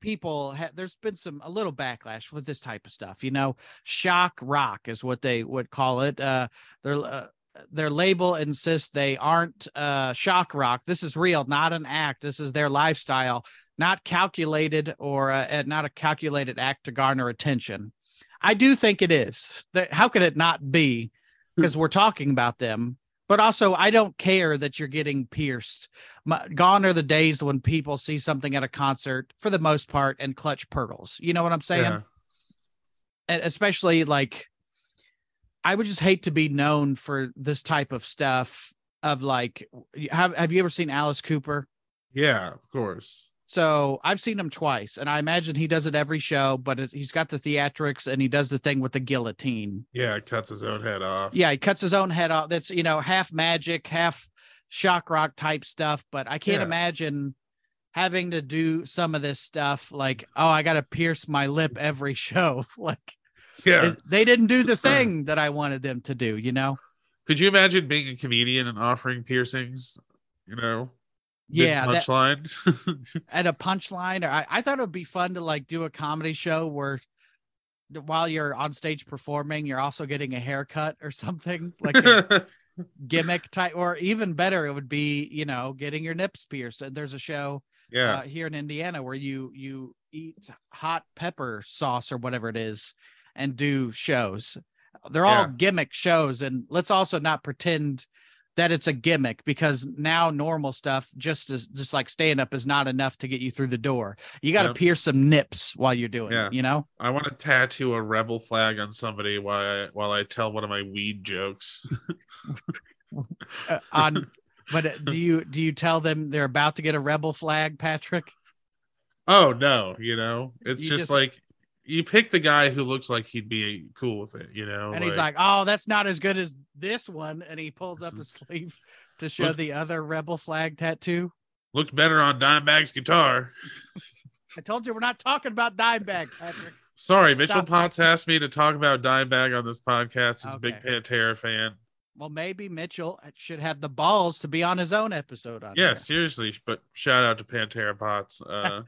[SPEAKER 1] people ha- there's been some a little backlash with this type of stuff. You know, shock rock is what they would call it. Uh, their uh, their label insists they aren't uh, shock rock. This is real, not an act. This is their lifestyle, not calculated or uh, uh, not a calculated act to garner attention. I do think it is. How could it not be? Because we're talking about them. But also, I don't care that you're getting pierced my, gone are the days when people see something at a concert for the most part and clutch pearls. You know what I'm saying?
[SPEAKER 3] Yeah.
[SPEAKER 1] And especially like, I would just hate to be known for this type of stuff. Of like, have have you ever seen Alice Cooper?
[SPEAKER 3] Yeah, of course.
[SPEAKER 1] So I've seen him twice, and I imagine he does it every show. But it, he's got the theatrics, and he does the thing with the guillotine.
[SPEAKER 3] Yeah, cuts his own head off.
[SPEAKER 1] Yeah, he cuts his own head off. That's you know half magic, half shock rock type stuff. But I can't
[SPEAKER 3] Yeah.
[SPEAKER 1] imagine having to do some of this stuff. Like, oh, I got to pierce my lip every show. like
[SPEAKER 3] Yeah.
[SPEAKER 1] they didn't do the thing that I wanted them to do. You know?
[SPEAKER 3] Could you imagine being a comedian and offering piercings? You know,
[SPEAKER 1] Yeah,
[SPEAKER 3] punchline.
[SPEAKER 1] at a punchline or I, I thought it would be fun to like do a comedy show where while you're on stage performing you're also getting a haircut or something like a gimmick type or even better it would be you know getting your nips pierced. There's a show
[SPEAKER 3] yeah,
[SPEAKER 1] uh, here in indiana where you you eat hot pepper sauce or whatever it is and do shows. They're all gimmick shows and let's also not pretend that it's a gimmick because now normal stuff just is just like stand up is not enough to get you through the door you got to
[SPEAKER 3] Yep.
[SPEAKER 1] pierce some nips while you're doing
[SPEAKER 3] Yeah.
[SPEAKER 1] it you know
[SPEAKER 3] I want to tattoo a rebel flag on somebody while I, while I tell one of my weed jokes.
[SPEAKER 1] Uh, on but uh, do you do you tell them they're about to get a rebel flag patrick
[SPEAKER 3] oh no, you know, it's just,
[SPEAKER 1] just-
[SPEAKER 3] like you pick the guy who looks like he'd be cool with it. You know,
[SPEAKER 1] and he's like oh that's not as good as this one and he pulls up his sleeve to show
[SPEAKER 3] Look-
[SPEAKER 1] the other rebel flag tattoo
[SPEAKER 3] looked better on Dimebag's guitar.
[SPEAKER 1] i told you we're not talking about dimebag patrick
[SPEAKER 3] Sorry,
[SPEAKER 1] Stop.
[SPEAKER 3] Mitchell Potts asked me to talk about Dimebag on this podcast. He's a big Pantera fan.
[SPEAKER 1] well maybe mitchell should have the balls to be on his own episode on
[SPEAKER 3] Yeah,
[SPEAKER 1] here.
[SPEAKER 3] seriously. But shout out to Pantera Potts. Uh,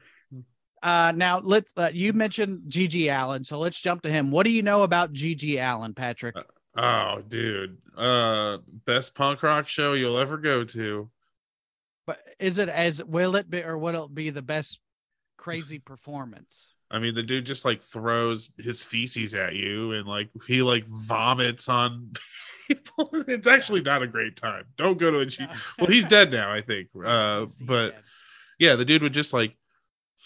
[SPEAKER 1] Uh, now let's. Uh, you mentioned GG Allen, so let's jump to him. What do you know about GG Allen, Patrick?
[SPEAKER 3] oh, dude. Uh, best punk rock show you'll ever go to.
[SPEAKER 1] But is it as will it be, or will it be the best crazy performance?
[SPEAKER 3] I mean, the dude just like throws his feces at you and like he like vomits on people. It's actually not a great time. Don't go to a G. Well, he's dead now, I think. Uh, but yeah, the dude would just like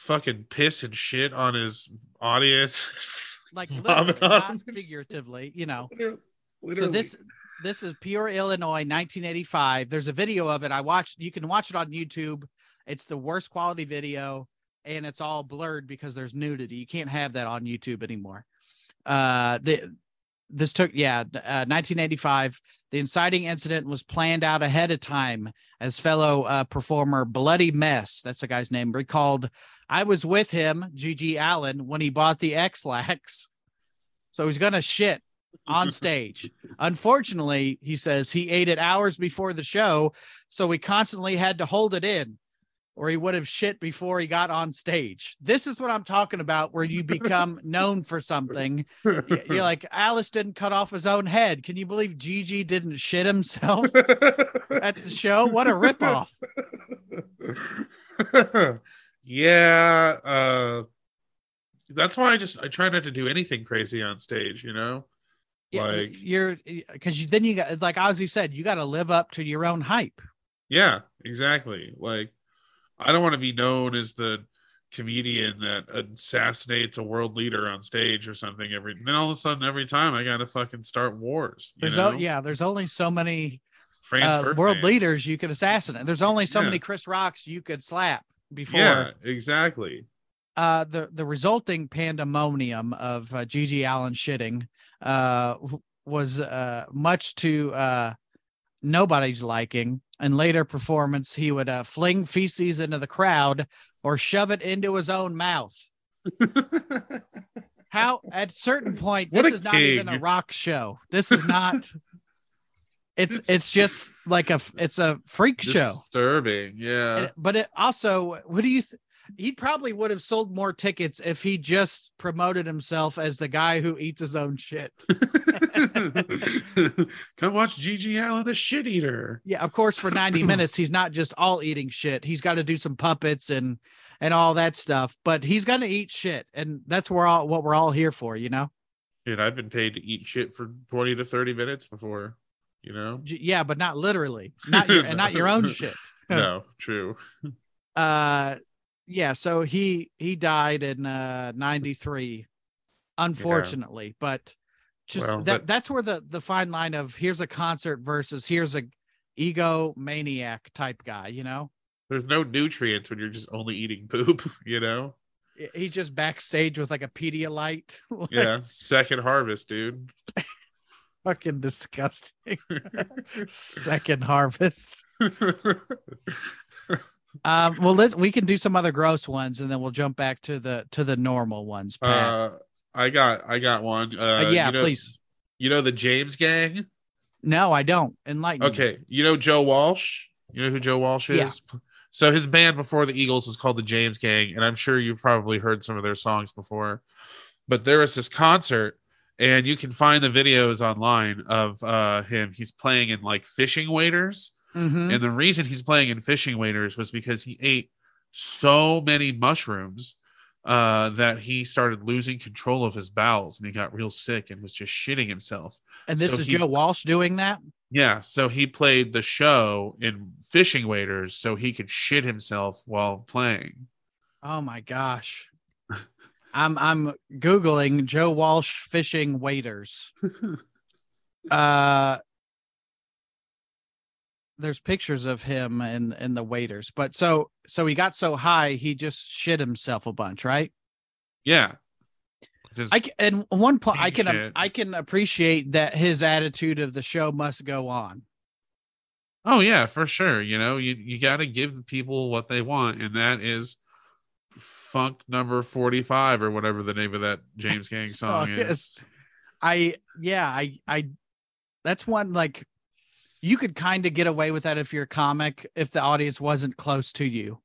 [SPEAKER 3] fucking piss and shit on his audience.
[SPEAKER 1] like literally, not figuratively, you know.
[SPEAKER 3] Literally-
[SPEAKER 1] So this this is Peoria Illinois, 1985. There's a video of it. I watched. You can watch it on YouTube. It's the worst quality video, and it's all blurred because there's nudity. You can't have that on YouTube anymore. Uh, the this took yeah, uh, 1985. The inciting incident was planned out ahead of time, as fellow uh, performer Bloody Mess, that's the guy's name, recalled. I was with him, GG Allen, when he bought the Ex-Lax. So he's gonna shit on stage. Unfortunately, he says he ate it hours before the show, so we constantly had to hold it in, or he would have shit before he got on stage. This is what I'm talking about, where you become known for something. You're like, Alice didn't cut off his own head. Can you believe GG didn't shit himself at the show? What a ripoff.
[SPEAKER 3] yeah, uh that's why I just I try not to do anything crazy on stage, you know? Like-
[SPEAKER 1] you're because you then you got like Ozzy said, you got to live up to your own hype.
[SPEAKER 3] Yeah, exactly. Like I don't want to be known as the comedian that assassinates a world leader on stage or something every then all of a sudden every time I gotta fucking start wars. You
[SPEAKER 1] There's o- yeah, there's only so many uh, world leaders you could assassinate. There's only so
[SPEAKER 3] Yeah.
[SPEAKER 1] many Chris Rocks you could slap before.
[SPEAKER 3] Yeah, exactly.
[SPEAKER 1] Uh, the the resulting pandemonium of uh, GG Allen shitting uh, was uh, much to uh, nobody's liking. In later performance, he would uh, fling feces into the crowd or shove it into his own mouth. How at certain point this is not even a rock show. This is not. It's
[SPEAKER 3] It's-
[SPEAKER 1] it's just like a it's a freak show.
[SPEAKER 3] Disturbing. Yeah.
[SPEAKER 1] And- but it also, what do you? Th- he probably would have sold more tickets if he just promoted himself as the guy who eats his own shit.
[SPEAKER 3] Come watch GG Allen, the shit eater.
[SPEAKER 1] Yeah, of course, for ninety minutes, he's not just all eating shit. He's got to do some puppets and and all that stuff. But he's gonna eat shit, and that's where all what we're all here for, you know.
[SPEAKER 3] Dude, I've been paid to eat shit for 20 to 30 minutes before, you know?
[SPEAKER 1] Yeah, but not literally, not your and not your own shit.
[SPEAKER 3] no, true.
[SPEAKER 1] uh yeah so he he died in uh 93 unfortunately but just
[SPEAKER 3] Well,
[SPEAKER 1] that
[SPEAKER 3] that-
[SPEAKER 1] that's where the the fine line of here's a concert versus here's a ego maniac type guy you know
[SPEAKER 3] There's no nutrients when you're just only eating poop, you know?
[SPEAKER 1] He's just backstage with like a Pedialyte. Like,
[SPEAKER 3] Yeah. Second harvest, dude.
[SPEAKER 1] Fucking disgusting. Second harvest. Um, well, let's we can do some other gross ones, and then we'll jump back to the to the normal ones. Pat.
[SPEAKER 3] uh I got I got one. Uh,
[SPEAKER 1] Uh, yeah,
[SPEAKER 3] you know,
[SPEAKER 1] please.
[SPEAKER 3] You know the James gang?
[SPEAKER 1] No, I don't. Enlighten. me.
[SPEAKER 3] Okay. You know Joe Walsh? You know who Joe Walsh is?
[SPEAKER 1] Yeah.
[SPEAKER 3] So his band before the Eagles was called the James Gang, and I'm sure you've probably heard some of their songs before. But there was this concert, and you can find the videos online of uh, him. He's playing in like fishing waders,
[SPEAKER 1] Mhm.
[SPEAKER 3] and the reason he's playing in fishing waders was because he ate so many mushrooms uh, that he started losing control of his bowels, and he got real sick and was just shitting himself.
[SPEAKER 1] And this
[SPEAKER 3] so
[SPEAKER 1] is
[SPEAKER 3] he-
[SPEAKER 1] Joe Walsh doing that.
[SPEAKER 3] Yeah, so he played the show in fishing waders so he could shit himself while playing.
[SPEAKER 1] Oh my gosh. I'm I'm googling Joe Walsh fishing waiters. Uh there's pictures of him and and the waiters. But so so he got so high he just shit himself a bunch, right?
[SPEAKER 3] Yeah. Just-
[SPEAKER 1] I can, and one point I can
[SPEAKER 3] shit.
[SPEAKER 1] I can appreciate that his attitude of the show must go on.
[SPEAKER 3] oh yeah, for sure. You know, you you got to give the people what they want, and that is funk number 45 or whatever the name of that James Gang song is-
[SPEAKER 1] I yeah, I I that's one like you could kind of get away with that if you're a comic if the audience wasn't close to you.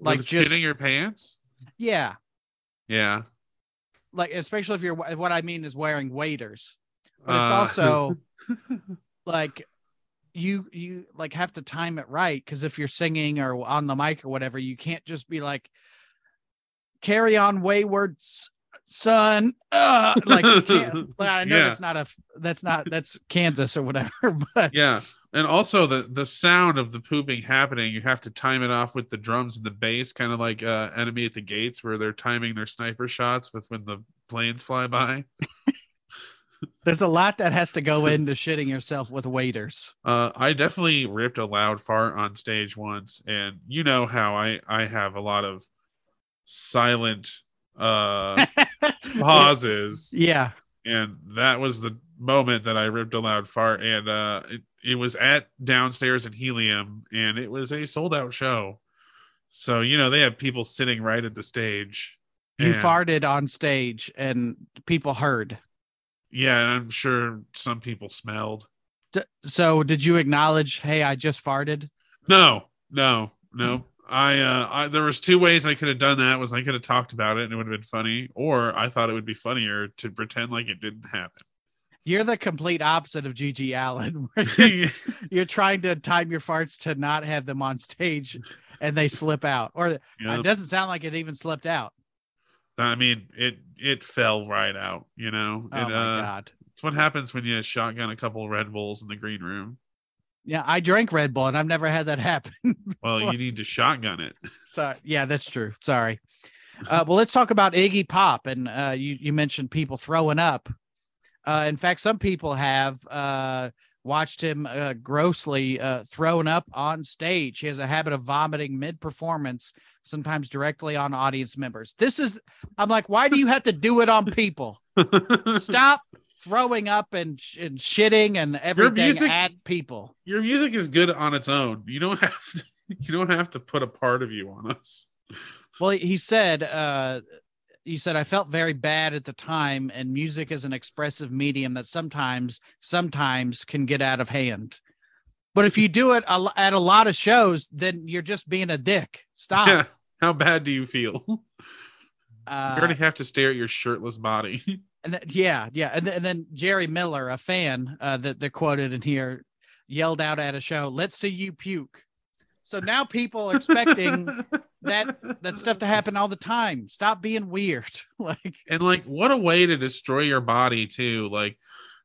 [SPEAKER 1] Like
[SPEAKER 3] With
[SPEAKER 1] just
[SPEAKER 3] shitting your pants?
[SPEAKER 1] yeah,
[SPEAKER 3] Yeah.
[SPEAKER 1] like especially if you're what I mean is wearing waders. But it's
[SPEAKER 3] Uh,
[SPEAKER 1] also like you you like have to time it right because if you're singing or on the mic or whatever, you can't just be like carry on wayward son uh, like you can't i know
[SPEAKER 3] Yeah.
[SPEAKER 1] that's not a that's not that's kansas or whatever but
[SPEAKER 3] yeah and also the the sound of the pooping happening you have to time it off with the drums and the bass kind of like uh enemy at the gates where they're timing their sniper shots with when the planes fly by
[SPEAKER 1] there's a lot that has to go into shitting yourself with waiters
[SPEAKER 3] uh i definitely ripped a loud fart on stage once and you know how i i have a lot of silent uh pauses
[SPEAKER 1] yeah
[SPEAKER 3] and that was the moment that I ripped a loud fart, and uh, it, it was at downstairs in Helium, and it was a sold out show. So you know they have people sitting right at the stage.
[SPEAKER 1] you
[SPEAKER 3] and-
[SPEAKER 1] farted on stage and people heard
[SPEAKER 3] yeah, and I'm sure some people smelled.
[SPEAKER 1] D- so did you acknowledge hey i just farted
[SPEAKER 3] No, no, no. I, uh, I there was two ways I could have done that. Was I could have talked about it and it would have been funny, or I thought it would be funnier to pretend like it didn't happen.
[SPEAKER 1] You're the complete opposite of GG Allen. you're, you're trying to time your farts to not have them on stage and they slip out. Or
[SPEAKER 3] Yeah.
[SPEAKER 1] it doesn't sound like it even slipped out.
[SPEAKER 3] I mean, it it fell right out. You know,
[SPEAKER 1] Oh
[SPEAKER 3] it,
[SPEAKER 1] my
[SPEAKER 3] uh,
[SPEAKER 1] god.
[SPEAKER 3] It's what happens when you shotgun a couple Red Bulls in the green room.
[SPEAKER 1] Yeah, I drank Red Bull and I've never had that happen.
[SPEAKER 3] Well, you need to shotgun it.
[SPEAKER 1] so yeah, that's true. Sorry. Uh, well, let's talk about Iggy Pop. And uh, you you mentioned people throwing up. Uh, in fact, some people have uh, watched him uh, grossly uh, thrown up on stage. He has a habit of vomiting mid performance, sometimes directly on audience members. This is, I'm like, why do you have to do it on people? Stop throwing up and, and shitting and everything
[SPEAKER 3] music-
[SPEAKER 1] at people.
[SPEAKER 3] Your music is good on its own. You don't have to. You don't have to put a part of you on us.
[SPEAKER 1] Well, he said, uh, he said, I felt very bad at the time, and music is an expressive medium that sometimes, sometimes can get out of hand. But if you do it at a lot of shows, then you're just being a dick. Stop.
[SPEAKER 3] Yeah. How bad do you feel? you
[SPEAKER 1] Uh,
[SPEAKER 3] already have to stare at your shirtless body.
[SPEAKER 1] and then, yeah, yeah. And, then- and then Jerry Miller, a fan uh, that they're quoted in here, yelled out at a show, "Let's see you puke." So now people are expecting that that stuff to happen all the time. Stop being weird. like
[SPEAKER 3] and like what a way to destroy your body too like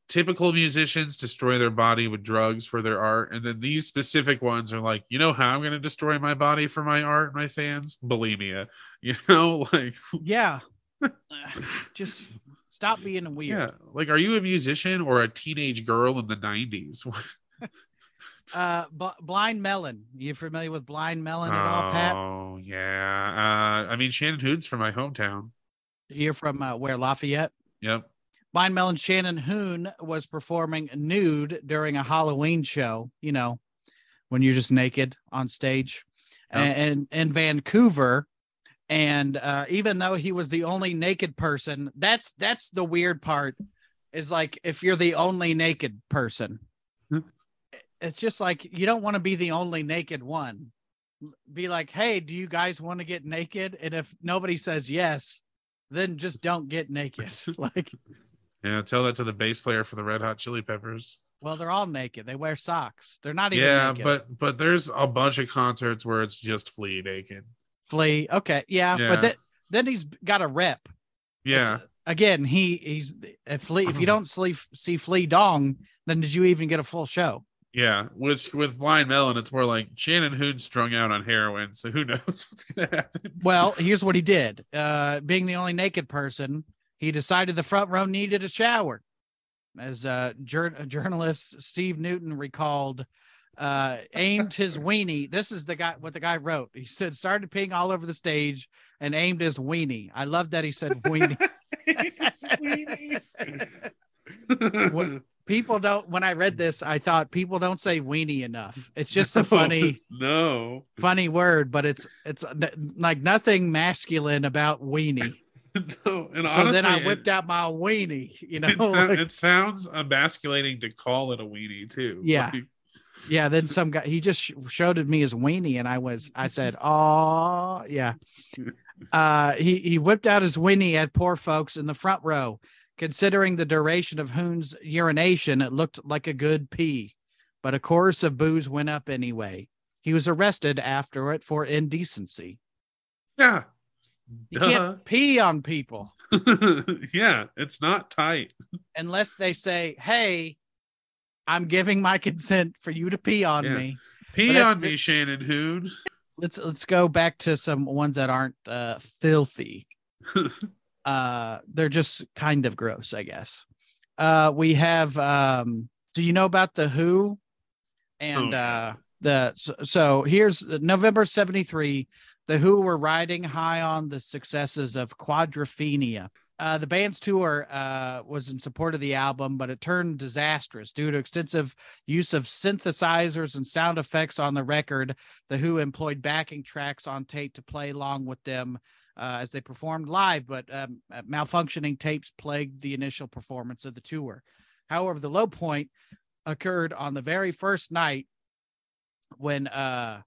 [SPEAKER 3] typical musicians destroy their body with drugs for their art and then these specific ones are like you know how i'm going to destroy my body for my art my fans bulimia you know like
[SPEAKER 1] yeah just stop being weird
[SPEAKER 3] yeah like are you a musician or a teenage girl in the 90s
[SPEAKER 1] Uh, B- Blind Melon. You familiar with Blind Melon at all, Pat?
[SPEAKER 3] Oh yeah. Uh, I mean Shannon Hoon's from my hometown.
[SPEAKER 1] You're from uh, where Lafayette.
[SPEAKER 3] Yep.
[SPEAKER 1] Blind Melon Shannon Hoon was performing nude during a Halloween show. You know, when you're just naked on stage,
[SPEAKER 3] Oh.
[SPEAKER 1] and in Vancouver. And uh, even though he was the only naked person, that's that's the weird part. Is like if you're the only naked person,
[SPEAKER 3] Hmm.
[SPEAKER 1] it's just like you don't want to be the only naked one. Be like, hey, do you guys want to get naked? And if nobody says yes, then just don't get naked. like,
[SPEAKER 3] Yeah. Tell that to the bass player for the Red Hot Chili Peppers.
[SPEAKER 1] well, they're all naked. They wear socks. They're not even
[SPEAKER 3] Yeah,
[SPEAKER 1] naked.
[SPEAKER 3] but but there's a bunch of concerts where it's just Flea naked.
[SPEAKER 1] Flea. Okay, yeah,
[SPEAKER 3] Yeah.
[SPEAKER 1] but then then he's got a rep.
[SPEAKER 3] Yeah.
[SPEAKER 1] It's- again, he he's if Flea, if you don't sleep see Flea Dong, then did you even get a full show?
[SPEAKER 3] Yeah, with with Blind Melon, it's more like Shannon Hoon's strung out on heroin, so who knows what's gonna happen.
[SPEAKER 1] Well, here's what he did. Uh, being the only naked person, he decided the front row needed a shower. As uh, jour- journalist Steve Newton recalled, uh, aimed his weenie. This is the guy what the guy wrote. He said started peeing all over the stage and aimed his weenie. I love that he said weenie. What- people don't. When I read this, I thought people don't say weenie enough. It's just a funny.
[SPEAKER 3] no,
[SPEAKER 1] funny word, but it's it's like nothing masculine about weenie.
[SPEAKER 3] no. And
[SPEAKER 1] so
[SPEAKER 3] honestly,
[SPEAKER 1] then I
[SPEAKER 3] it-
[SPEAKER 1] whipped out my weenie, you know.
[SPEAKER 3] It,
[SPEAKER 1] like-
[SPEAKER 3] it sounds emasculating to call it a weenie too.
[SPEAKER 1] Yeah.
[SPEAKER 3] Like,
[SPEAKER 1] yeah, then some guy he just sh- showed it me his weenie, and I was I said, "Oh, yeah." Uh, he he whipped out his weenie at poor folks in the front row. Considering the duration of Hoon's urination, it looked like a good pee, but a chorus of boos went up anyway. He was arrested after it for indecency.
[SPEAKER 3] yeah.
[SPEAKER 1] You
[SPEAKER 3] Duh.
[SPEAKER 1] can't pee on people.
[SPEAKER 3] yeah, it's not tight.
[SPEAKER 1] unless they say, "Hey, I'm giving my consent for you to pee on
[SPEAKER 3] Yeah.
[SPEAKER 1] me."
[SPEAKER 3] Pee
[SPEAKER 1] But that-
[SPEAKER 3] on me, Shannon Hoon.
[SPEAKER 1] Let's let's go back to some ones that aren't uh, filthy. uh, they're just kind of gross, I guess. Uh, we have. Um, do you know about the Who? And
[SPEAKER 3] Oh,
[SPEAKER 1] uh, the so, so here's November '73. The Who were riding high on the successes of Quadrophenia. Uh, the band's tour uh, was in support of the album, but it turned disastrous due to extensive use of synthesizers and sound effects on the record. The Who employed backing tracks on tape to play along with them uh, as they performed live, but um, uh, malfunctioning tapes plagued the initial performance of the tour. However, the low point occurred on the very first night when uh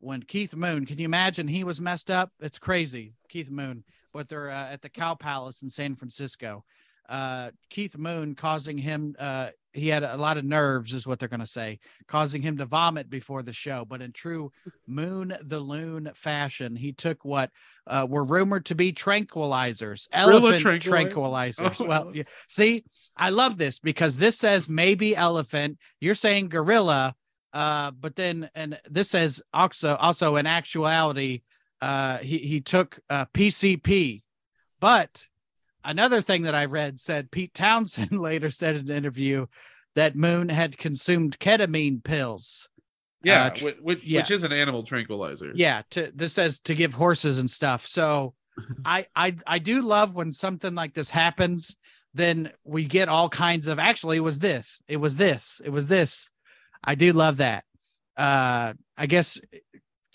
[SPEAKER 1] when Keith Moon, can you imagine he was messed up? It's crazy, Keith Moon, but they're uh, at the Cow Palace in San Francisco. Uh, Keith Moon causing him, uh, he had a lot of nerves, is what they're going to say, causing him to vomit before the show. But in true Moon the Loon fashion, he took what uh, were rumored to be tranquilizers, elephant
[SPEAKER 3] tranquilizer?
[SPEAKER 1] tranquilizers.
[SPEAKER 3] Oh.
[SPEAKER 1] Well, yeah. see, I love this because this says maybe elephant. You're saying gorilla, uh, but then and this says also also in actuality, uh, he he took uh, PCP, but another thing that I read said Pete Townshend later said in an interview that Moon had consumed ketamine pills.
[SPEAKER 3] Yeah,
[SPEAKER 1] Uh, tr-
[SPEAKER 3] which, which,
[SPEAKER 1] yeah.
[SPEAKER 3] which is an animal tranquilizer.
[SPEAKER 1] Yeah, to this says to give horses and stuff. So I I I do love when something like this happens. Then we get all kinds of actually it was this, it was this, it was this. I do love that. Uh I guess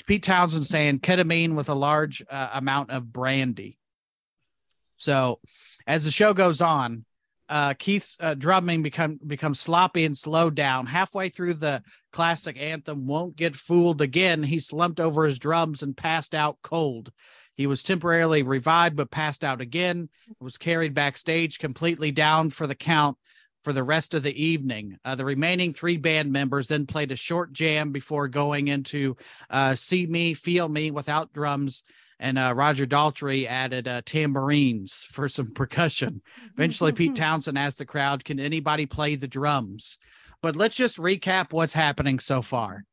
[SPEAKER 1] Pete Townshend saying ketamine with a large uh, amount of brandy. So as the show goes on, uh, Keith's uh, drumming become becomes sloppy and slowed down. Halfway through the classic anthem, "Won't Get Fooled Again," he slumped over his drums and passed out cold. He was temporarily revived, but passed out again. Was carried backstage, completely down for the count for the rest of the evening. Uh, the remaining three band members then played a short jam before going into uh, "See Me, Feel Me" without drums and uh, Roger Daltrey added uh, tambourines for some percussion. Eventually, Pete Townshend asked the crowd, "Can anybody play the drums?" But let's just recap what's happening so far.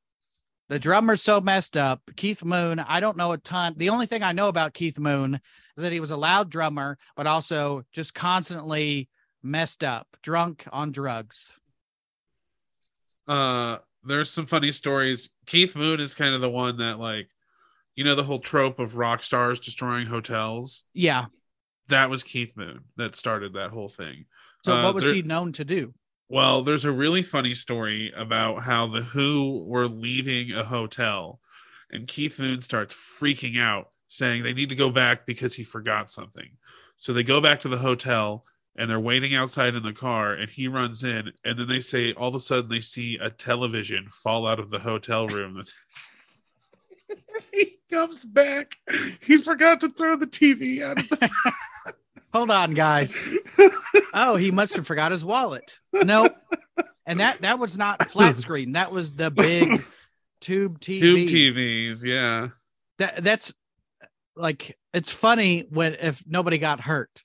[SPEAKER 1] The drummer's so messed up. Keith Moon, I don't know a ton. The only thing I know about Keith Moon is that he was a loud drummer, but also just constantly messed up, drunk on drugs.
[SPEAKER 3] Uh, there's some funny stories. Keith Moon is kind of the one that like, you know, the whole trope of rock stars destroying hotels.
[SPEAKER 1] Yeah.
[SPEAKER 3] That was Keith Moon that started that whole thing.
[SPEAKER 1] So
[SPEAKER 3] Uh,
[SPEAKER 1] what was
[SPEAKER 3] there-
[SPEAKER 1] he known to do?
[SPEAKER 3] Well, there's a really funny story about how the Who were leaving a hotel, and Keith Moon starts freaking out, saying they need to go back because he forgot something. So they go back to the hotel and they're waiting outside in the car, and he runs in, and then they say all of a sudden they see a television fall out of the hotel room. he comes back. He forgot to throw the TV out of the
[SPEAKER 1] Hold on, guys. oh, he must have forgot his wallet. Nope. And that that was not flat screen. That was the big tube TV.
[SPEAKER 3] tube TVs. Yeah.
[SPEAKER 1] That that's like it's funny when if nobody got hurt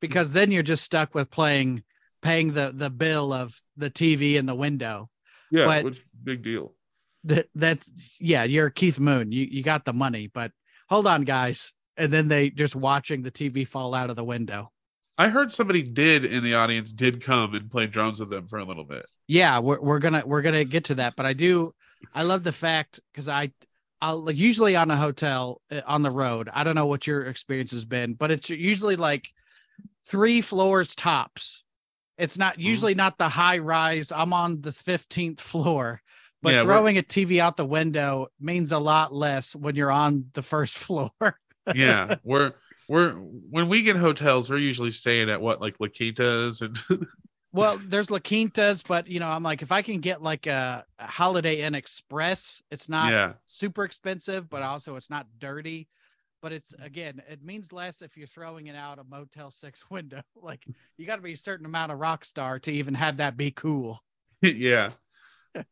[SPEAKER 1] because then you're just stuck with playing paying the the bill of the TV in the window.
[SPEAKER 3] Yeah.
[SPEAKER 1] But-
[SPEAKER 3] which big deal.
[SPEAKER 1] That that's yeah, you're Keith Moon. You you got the money, but hold on, guys. And then they just watching the TV fall out of the window.
[SPEAKER 3] I heard somebody did in the audience did come and play drums with them for a little bit.
[SPEAKER 1] yeah we're, we're gonna we're gonna get to that but i do i love the fact because i i'll like usually on a hotel uh, on the road i don't know what your experience has been but it's usually like three floors tops. It's not mm-hmm. usually not the high rise. I'm on the 15th floor but
[SPEAKER 3] Yeah, we're-
[SPEAKER 1] throwing a tv out the window means a lot less when you're on the first floor.
[SPEAKER 3] Yeah, we're we're when we get hotels, we're usually staying at what like La Quintas and
[SPEAKER 1] Well, there's La Quintas, but you know, I'm like, if I can get like a, a Holiday Inn Express, it's not
[SPEAKER 3] yeah,
[SPEAKER 1] super expensive, but also it's not dirty. But it's again, it means less if you're throwing it out a Motel Six window. Like you got to be a certain amount of rock star to even have that be cool.
[SPEAKER 3] yeah.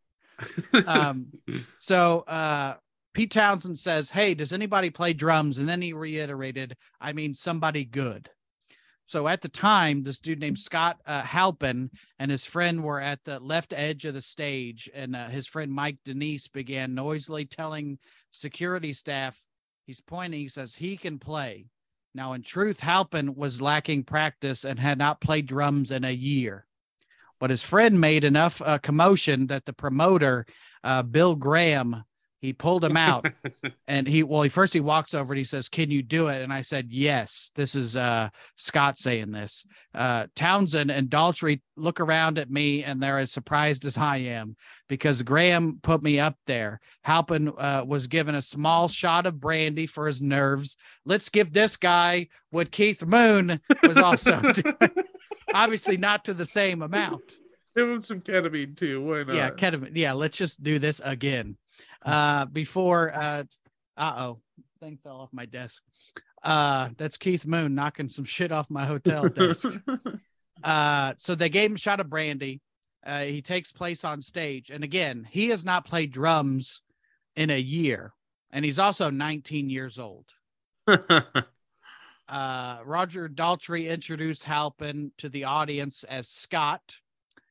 [SPEAKER 1] Um, so uh, Pete Townshend says, "Hey, does anybody play drums?" And then he reiterated, "I mean, somebody good." So at the time, this dude named Scott uh, Halpin and his friend were at the left edge of the stage, and uh, his friend Mike Denise began noisily telling security staff, he's pointing, he says, he can play. Now, in truth, Halpin was lacking practice and had not played drums in a year. But his friend made enough uh, commotion that the promoter, uh, Bill Graham, he pulled him out. And he well he first he walks over and he says can you do it? And i said yes this is uh scott saying this. Uh townshend and daltrey look around at me and they're as surprised as i am because graham put me up there. Halpin uh, was given a small shot of brandy for his nerves. Let's give this guy what keith moon was also obviously not to the same amount.
[SPEAKER 3] Give him some ketamine too. Why not?
[SPEAKER 1] yeah ketamine yeah let's just do this again uh before uh uh-oh thing fell off my desk. Uh that's keith moon knocking some shit off my hotel desk. Uh so they gave him a shot of brandy. Uh he takes place on stage. And again he has not played drums in a year. And he's also 19 years old. Uh, Roger Daltrey introduced Halpin to the audience as Scott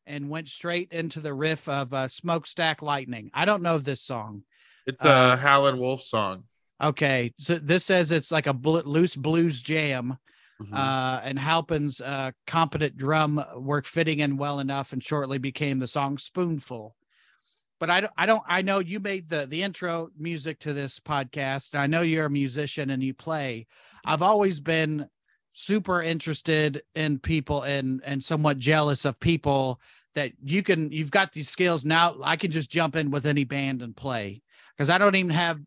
[SPEAKER 1] and went straight into the riff of uh, Smokestack Lightning. I don't know this song.
[SPEAKER 3] it's a
[SPEAKER 1] Uh,
[SPEAKER 3] Howlin' Wolf song.
[SPEAKER 1] Okay, so this says it's like a bl- loose blues jam,
[SPEAKER 3] Mhm.
[SPEAKER 1] uh, and Halpin's uh, competent drum work fitting in well enough, and shortly became the song "Spoonful." But I don't, I don't, I know you made the the intro music to this podcast, and I know you're a musician and you play. I've always been super interested in people and and somewhat jealous of people that you can you've got these skills now. I can just jump in with any band and play because I don't even have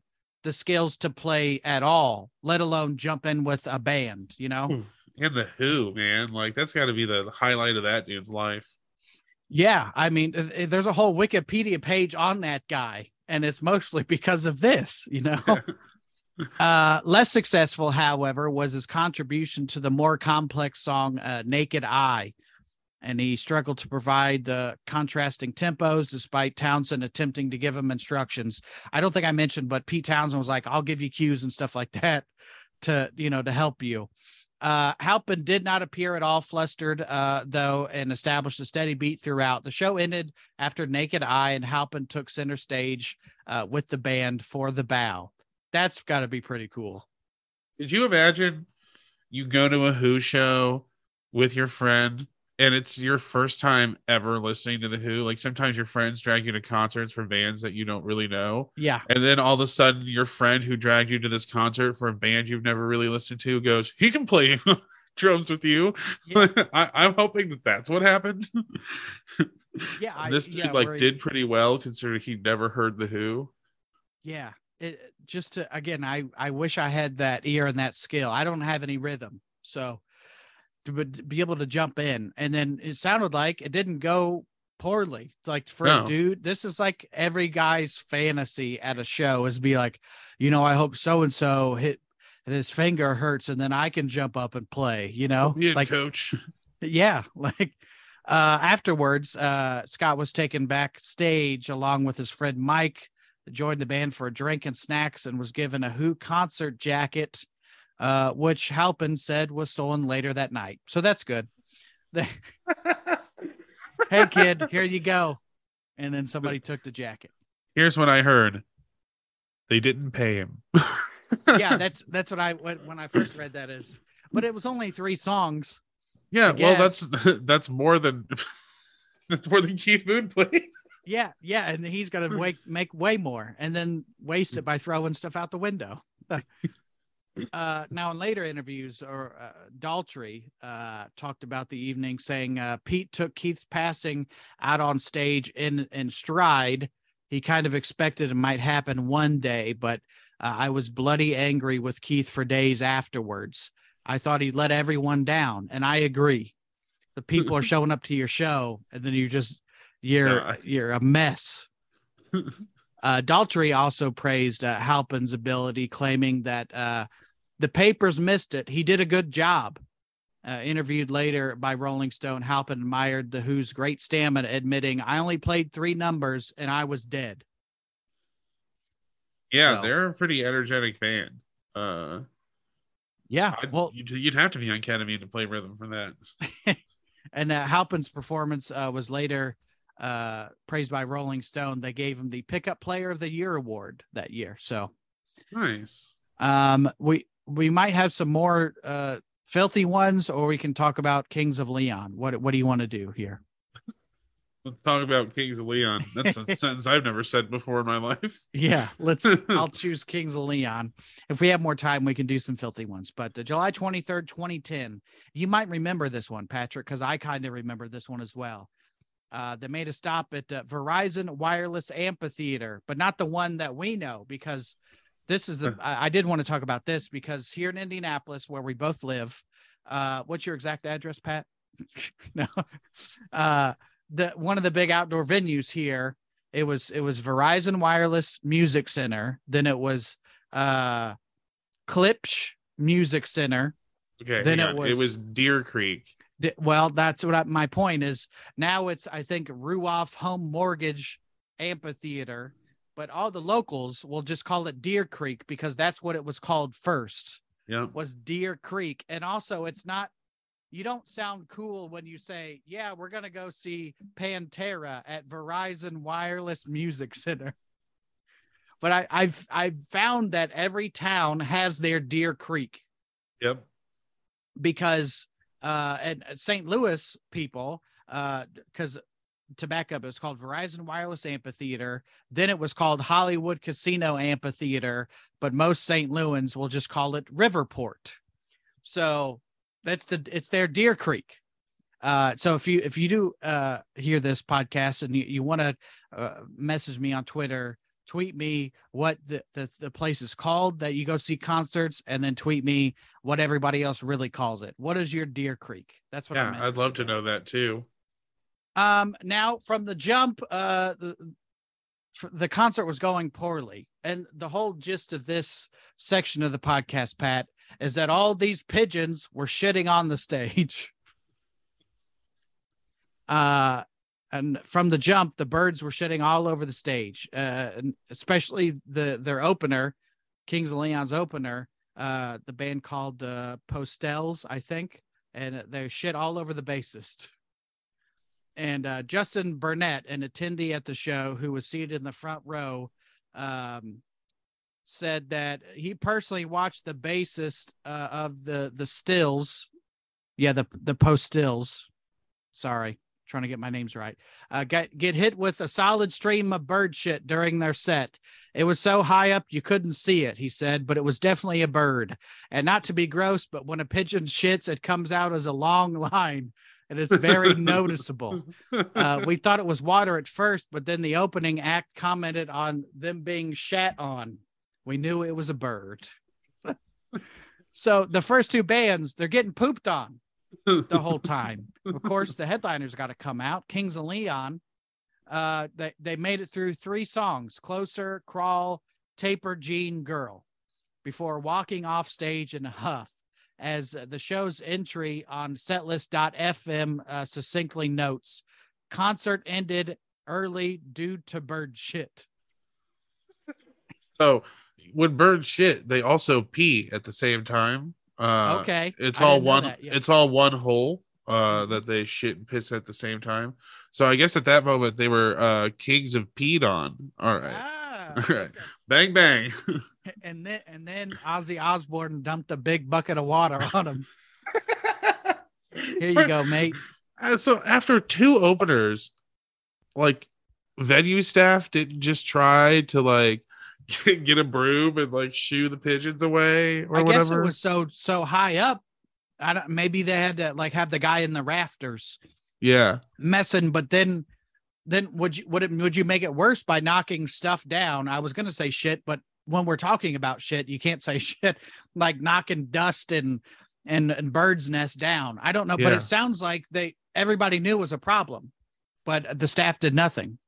[SPEAKER 1] the skills to play at all, let alone jump in with a band, you know? Hmm.
[SPEAKER 3] and the Who, man, like that's got to be the highlight of that dude's life.
[SPEAKER 1] Yeah. I mean, th- th- there's a whole Wikipedia page on that guy, and it's mostly because of this, you know? uh, less successful, however, was his contribution to the more complex song uh, Naked Eye. And he struggled to provide the contrasting tempos despite Townshend attempting to give him instructions. I don't think I mentioned, but Pete Townshend was like, I'll give you cues and stuff like that to, you know, to help you. Uh, Halpin did not appear at all flustered, uh, though, and established a steady beat throughout. The show ended after Naked Eye, and Halpin took center stage uh, with the band for the bow. That's got to be pretty cool.
[SPEAKER 3] Did you imagine you go to a Who show with your friend and it's your first time ever listening to the Who. Like sometimes your friends drag you to concerts for bands that you don't really know,
[SPEAKER 1] Yeah.
[SPEAKER 3] and then all of a sudden your friend who dragged you to this concert for a band you've never really listened to goes, "He can play drums with you."
[SPEAKER 1] Yeah.
[SPEAKER 3] I, I'm hoping that that's what happened.
[SPEAKER 1] Yeah. I,
[SPEAKER 3] this dude
[SPEAKER 1] yeah,
[SPEAKER 3] like did pretty well considering he never heard the Who.
[SPEAKER 1] Yeah. It just to again, I I wish I had that ear and that skill. I don't have any rhythm, so to be- able to jump in, and then it sounded like it didn't go poorly. It's Like for
[SPEAKER 3] No.
[SPEAKER 1] a dude, this is like every guy's fantasy at a show is be like, you know, I hope so and so hit his finger hurts, and then I can jump up and play. You know,
[SPEAKER 3] Yeah,
[SPEAKER 1] like
[SPEAKER 3] coach.
[SPEAKER 1] yeah like uh afterwards uh scott was taken backstage along with his friend mike joined the band for a drink and snacks and was given a who concert jacket uh which halpin said was stolen later that night so that's good They- hey kid here you go and then somebody took the jacket
[SPEAKER 3] Here's what I heard. They didn't pay him.
[SPEAKER 1] yeah that's that's what i when when i first read that is but it was only three songs
[SPEAKER 3] Yeah, well, that's that's more than that's more than Keith Moon played.
[SPEAKER 1] Yeah, yeah, and he's gonna make make way more, and then waste it by throwing stuff out the window. uh, now, in later interviews, or uh, Daltrey uh, talked about the evening, saying uh, Pete took Keith's passing out on stage in in stride. He kind of expected it might happen one day, but uh, I was bloody angry with Keith for days afterwards. I thought he let everyone down, and I agree. The people are showing up to your show, and then you just you're
[SPEAKER 3] Yeah.
[SPEAKER 1] you're a mess. uh, Daltrey also praised uh, Halpin's ability, claiming that uh, the papers missed it. He did a good job. Uh, interviewed later by Rolling Stone, Halpin admired the Who's great stamina, admitting, "I only played three numbers and I was dead."
[SPEAKER 3] Yeah,
[SPEAKER 1] So-
[SPEAKER 3] they're a pretty energetic band. Uh,
[SPEAKER 1] Yeah,
[SPEAKER 3] I'd-
[SPEAKER 1] well,
[SPEAKER 3] you'd, you'd have to be on ketamine to play rhythm for that.
[SPEAKER 1] and uh, Halpin's performance uh, was later uh, praised by Rolling Stone. They gave him the Pickup Player of the Year award that year. So
[SPEAKER 3] Nice.
[SPEAKER 1] um, we we might have some more uh, filthy ones, or we can talk about Kings of Leon. What what do you want to do here?
[SPEAKER 3] Let's talk about Kings of Leon. That's a sentence I've never said before in my life.
[SPEAKER 1] Yeah, let's. I'll choose Kings of Leon. If we have more time, we can do some filthy ones. But uh, July twenty third, twenty ten. You might remember this one, Patrick, because I kind of remember this one as well. Uh, they made a stop at uh, Verizon Wireless Amphitheater, but not the one that we know because this is the. I, I did want to talk about this because here in Indianapolis, where we both live, uh, what's your exact address, Pat? no, uh, the one of the big outdoor venues here it was it was Verizon Wireless Music Center, then it was uh Klipsch Music Center.
[SPEAKER 3] Okay.
[SPEAKER 1] Then it
[SPEAKER 3] on. it
[SPEAKER 1] was-
[SPEAKER 3] was Deer Creek.
[SPEAKER 1] Well, that's what I, my point is. Now it's I think Ruoff Home Mortgage Amphitheater, but all the locals will just call it Deer Creek because that's what it was called first.
[SPEAKER 3] Yeah.
[SPEAKER 1] Was Deer Creek, and also it's not. You don't sound cool when you say, "Yeah, we're gonna go see Pantera at Verizon Wireless Music Center." But I, I've I've found that every town has their Deer Creek
[SPEAKER 3] Yep.
[SPEAKER 1] because uh and St. Louis people uh because to back up it was called Verizon Wireless Amphitheater then it was called Hollywood Casino Amphitheater but most St. Louis will just call it Riverport so that's the it's their Deer Creek uh so if you if you do uh hear this podcast and you, you want to uh, message me on Twitter tweet me what the, the the place is called that you go see concerts and then tweet me what everybody else really calls it. What is your Deer Creek? That's what
[SPEAKER 3] Yeah,
[SPEAKER 1] I'm
[SPEAKER 3] I'd love to know that too.
[SPEAKER 1] Um, now from the jump, uh, the the concert was going poorly, and the whole gist of this section of the podcast, Pat, is that all these pigeons were shitting on the stage. Uh, and from the jump, the birds were shitting all over the stage, uh, especially the their opener, Kings of Leon's opener. Uh, the band called uh, Postelles, I think, and they shit all over the bassist. And uh, Justin Burnett, an attendee at the show who was seated in the front row, um, said that he personally watched the bassist uh, of the the Stills, yeah, the the post Stills, Sorry, trying to get my names right. Uh, get get hit with a solid stream of bird shit during their set. It was so high up you couldn't see it, he said, but it was definitely a bird. And not to be gross, but when a pigeon shits, it comes out as a long line and it's very noticeable. Uh, we thought it was water at first, but then the opening act commented on them being shat on. We knew it was a bird. so the first two bands, they're getting pooped on the whole time. Of course, the headliners got to come out. Kings of Leon. Uh, they they made it through three songs: "Closer," "Crawl," "Taper," "Jean," "Girl," before walking off stage in a huff. As uh, the show's entry on setlist.fm uh, succinctly notes, concert ended early due to bird shit.
[SPEAKER 3] So when birds shit, they also pee at the same time. Uh,
[SPEAKER 1] okay,
[SPEAKER 3] It's
[SPEAKER 1] I
[SPEAKER 3] all one. It's all one hole. Uh, that they shit and piss at the same time. So I guess at that moment they were uh kings of peed on. All right,
[SPEAKER 1] Ah,
[SPEAKER 3] all right, bang bang.
[SPEAKER 1] and then and then Ozzy Osbourne dumped a big bucket of water on him. Here you go, mate.
[SPEAKER 3] Uh, so after two openers, like venue staff didn't just try to like get a broom and like shoo the pigeons away or
[SPEAKER 1] I guess it was so so high up. I don't. Maybe they had to like have the guy in the rafters
[SPEAKER 3] yeah,
[SPEAKER 1] messing, but then then would you would it would you make it worse by knocking stuff down? I was gonna say shit, but when we're talking about shit, you can't say shit like knocking dust and and and birds nest down. I don't know, but it sounds like they everybody knew it was a problem, but the staff did nothing.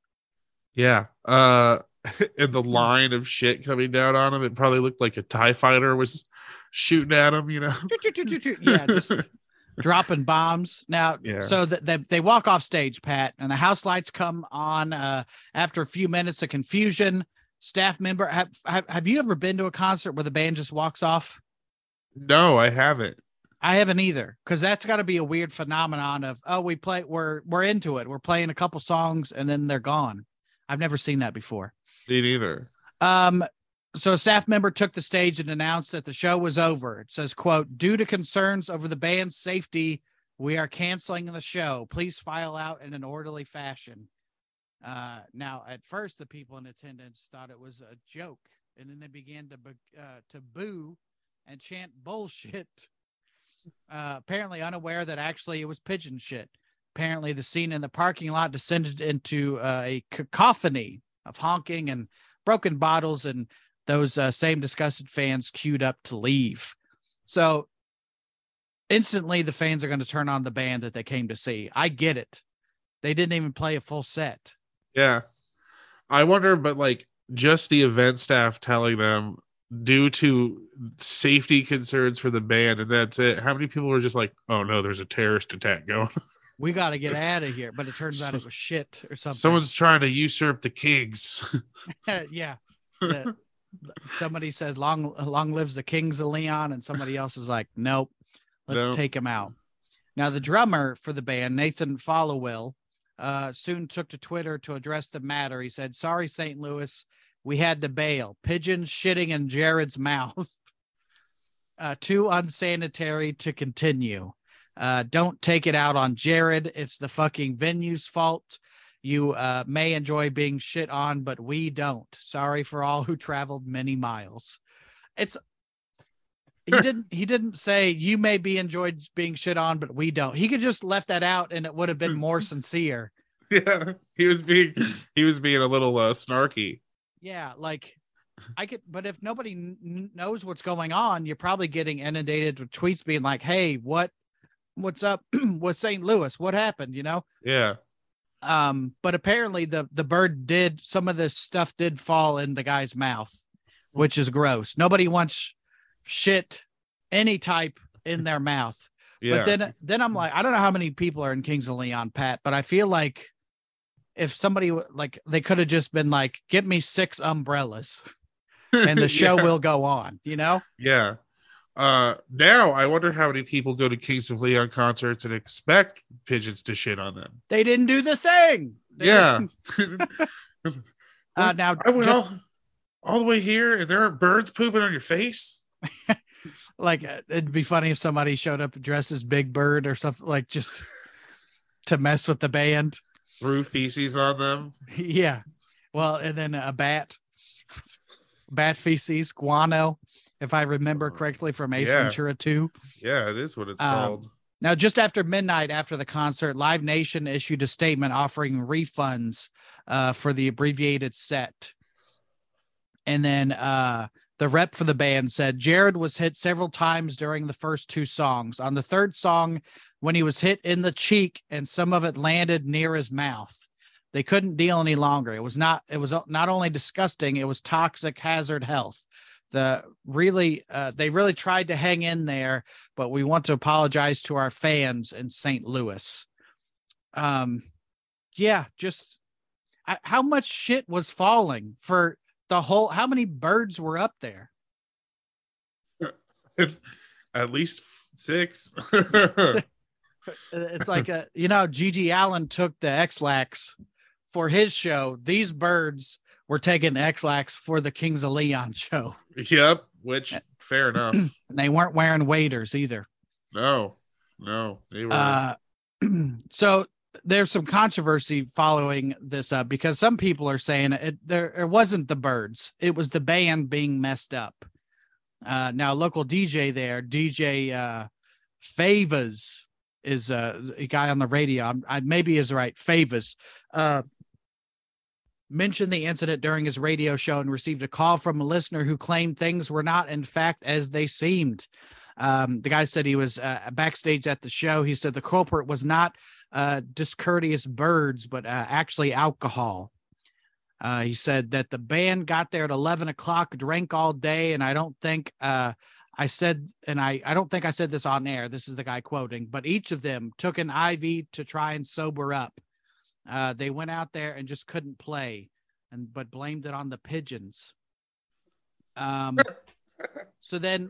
[SPEAKER 3] yeah. Uh, and the line of shit coming down on him, it probably looked like a Tie Fighter was shooting at him. You know.
[SPEAKER 1] yeah, just dropping bombs. Now,
[SPEAKER 3] Yeah.
[SPEAKER 1] so that they, they walk off stage, Pat, and the house lights come on uh, after a few minutes of confusion. Staff member, have, have have you ever been to a concert where the band just walks off?
[SPEAKER 3] No, I haven't.
[SPEAKER 1] I haven't either, because that's got to be a weird phenomenon of oh, we play, we're we're into it, we're playing a couple songs, and then they're gone. I've never seen that before.
[SPEAKER 3] Me neither.
[SPEAKER 1] Um, so a staff member took the stage and announced that the show was over. It says, quote, due to concerns over the band's safety, we are canceling the show. Please file out in an orderly fashion. Uh, now, at first, the people in attendance thought it was a joke, and then they began to uh, to boo and chant bullshit. Uh, apparently, unaware that actually it was pigeon shit. Apparently, the scene in the parking lot descended into uh, a cacophony of honking and broken bottles, and those uh, same disgusted fans queued up to leave. So instantly, the fans are going to turn on the band that they came to see. I get it. They didn't even play a full set.
[SPEAKER 3] Yeah. I wonder, but like just the event staff telling them due to safety concerns for the band, and that's it. How many people were just like, oh no, there's a terrorist attack going?
[SPEAKER 1] We got to get out of here. But it turns out it was shit or something.
[SPEAKER 3] Someone's trying to usurp the kings.
[SPEAKER 1] yeah. The- somebody says long long lives the kings of leon and somebody else is like nope let's
[SPEAKER 3] Nope.
[SPEAKER 1] take him out now the drummer for the band nathan followill uh, soon took to twitter to address the matter he said sorry st louis we had to bail pigeons shitting in jared's mouth uh, too unsanitary to continue uh, don't take it out on jared it's the fucking venue's fault you uh, may enjoy being shit on, but we don't. Sorry for all who traveled many miles. It's he didn't he didn't say you may be enjoyed being shit on, but we don't. He could just left that out and it would have been more sincere.
[SPEAKER 3] yeah, he was being he was being a little uh, snarky.
[SPEAKER 1] Yeah, like I could, but if nobody n- n- knows what's going on, you're probably getting inundated with tweets being like, "Hey, what, what's up with St. Louis? What happened?" You know.
[SPEAKER 3] Yeah,
[SPEAKER 1] um but apparently the the bird did some of this stuff did fall in the guy's mouth which is gross nobody wants shit any type in their mouth
[SPEAKER 3] yeah.
[SPEAKER 1] but then then i'm like i don't know how many people are in kings of leon pat but i feel like if somebody like they could have just been like get me six umbrellas and the show
[SPEAKER 3] Yeah.
[SPEAKER 1] will go on you know
[SPEAKER 3] Yeah. Uh now I wonder how many people go to Kings of Leon concerts and expect pigeons to shit on them.
[SPEAKER 1] they didn't do the thing They
[SPEAKER 3] Yeah.
[SPEAKER 1] uh now
[SPEAKER 3] I
[SPEAKER 1] just-
[SPEAKER 3] all, all the way here and there are birds pooping on your face.
[SPEAKER 1] like uh, it'd be funny if somebody showed up dressed as Big Bird or something like just to mess with the band.
[SPEAKER 3] Threw feces on them.
[SPEAKER 1] yeah. Well, and then a bat, bat feces, guano, if I remember correctly from Ace
[SPEAKER 3] Yeah.
[SPEAKER 1] Ventura 2.
[SPEAKER 3] Yeah, it is what it's
[SPEAKER 1] Um,
[SPEAKER 3] called.
[SPEAKER 1] Now, just after midnight after the concert, Live Nation issued a statement offering refunds uh, for the abbreviated set. And then uh, the rep for the band said Jared was hit several times during the first two songs. On the third song, when he was hit in the cheek and some of it landed near his mouth, they couldn't deal any longer. It was not. It was not only disgusting. It was toxic hazard health. The really, uh, they really tried to hang in there but we want to apologize to our fans in St. Louis. Um, yeah, just I, how much shit was falling for the whole? How many birds were up there?
[SPEAKER 3] At least six.
[SPEAKER 1] Uh, It's like a you know, GG Allen took the Ex-Lax for his show. These birds were taking Ex-Lax for the Kings of Leon show,
[SPEAKER 3] yep. Which fair enough.
[SPEAKER 1] and they weren't wearing waders either.
[SPEAKER 3] No, no, they were.
[SPEAKER 1] Uh, so there's some controversy following this up because some people are saying it there it wasn't the birds it was the band being messed up uh now local dj there dj uh favas is uh, a guy on the radio I'm, i maybe is right favas uh mentioned the incident during his radio show and received a call from a listener who claimed things were not in fact as they seemed um, the guy said he was uh, backstage at the show. He said the culprit was not uh, discourteous birds, but uh, actually alcohol. Uh, he said that the band got there at 11 o'clock, drank all day, and I don't think uh, I said, and I, I don't think I said this on air. This is the guy quoting, but each of them took an IV to try and sober up. Uh, they went out there and just couldn't play, and but blamed it on the pigeons. Um, so then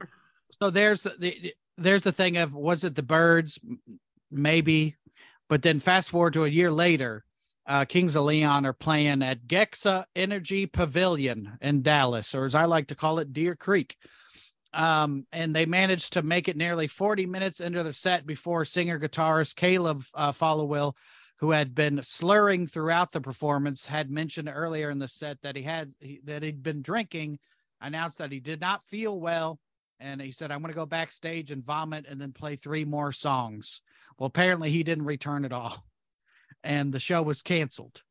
[SPEAKER 1] so there's the, the there's the thing of was it the birds? Maybe. But then fast forward to a year later uh kings of leon are playing at gexa energy pavilion in dallas or as i like to call it deer creek. Um and they managed to make it nearly 40 minutes into the set before singer guitarist caleb uh, followill who had been slurring throughout the performance had mentioned earlier in the set that he had he, that he'd been drinking announced that he did not feel well and he said, I'm going to go backstage and vomit and then play three more songs. Well, apparently he didn't return at all, and the show was canceled.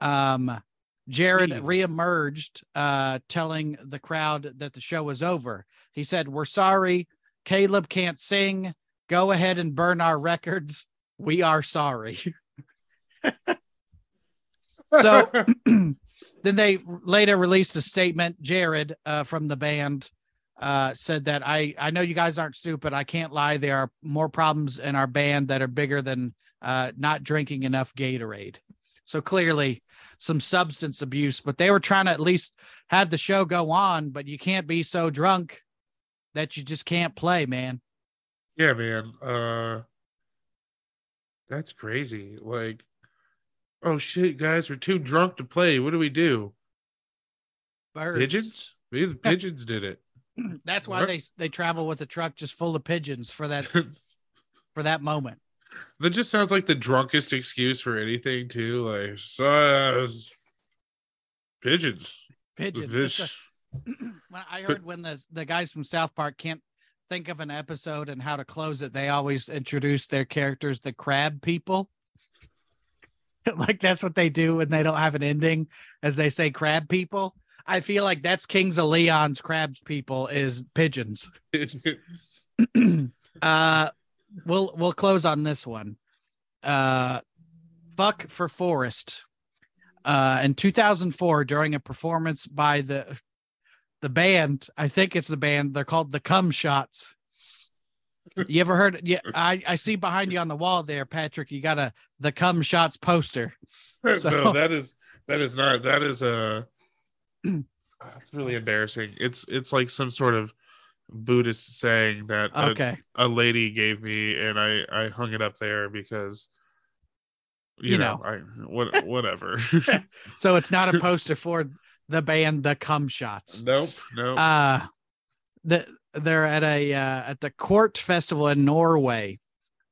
[SPEAKER 1] Um, Jared
[SPEAKER 3] Steve.
[SPEAKER 1] reemerged, uh, telling the crowd that the show was over. He said, We're sorry. Caleb can't sing. Go ahead and burn our records. We are sorry. so then they later released a statement. Jared uh, from the band uh, said that I I know you guys aren't stupid. I can't lie. There are more problems in our band that are bigger than uh, not drinking enough Gatorade. So clearly some substance abuse, but they were trying to at least have the show go on. But you can't be so drunk that you just can't play, man.
[SPEAKER 3] yeah, man. Uh, that's crazy. Like, oh shit, guys, we're too drunk to play. What do we do?
[SPEAKER 1] Birds.
[SPEAKER 3] Pigeons? Maybe the pigeons did it.
[SPEAKER 1] That's why
[SPEAKER 3] What?
[SPEAKER 1] they they travel with a truck just full of pigeons for that for that moment.
[SPEAKER 3] That just sounds like the drunkest excuse for anything, too. Like, uh, pigeons.
[SPEAKER 1] Pigeons. It's when I heard when the the guys from South Park can't think of an episode and how to close it, they always introduce their characters the crab people. like that's what they do when they don't have an ending, as they say crab people. I feel like that's Kings of Leon's crabs people is pigeons. Uh we'll we'll close on this one. Uh fuck for Forest. Uh in 2004 during a performance by the the band, I think it's the band, they're called the Cum Shots. You ever heard yeah, I I see behind you on the wall there, Patrick, you got a the Cum Shots poster. So-
[SPEAKER 3] no, that is that is not that is a it's really embarrassing. It's it's like some sort of Buddhist saying that a,
[SPEAKER 1] Okay.
[SPEAKER 3] a lady gave me and I I hung it up there because you,
[SPEAKER 1] You
[SPEAKER 3] know, I what whatever.
[SPEAKER 1] So it's not a poster for the band the Cum Shots.
[SPEAKER 3] nope, nope.
[SPEAKER 1] uh the they're at a uh, at the Quart festival in norway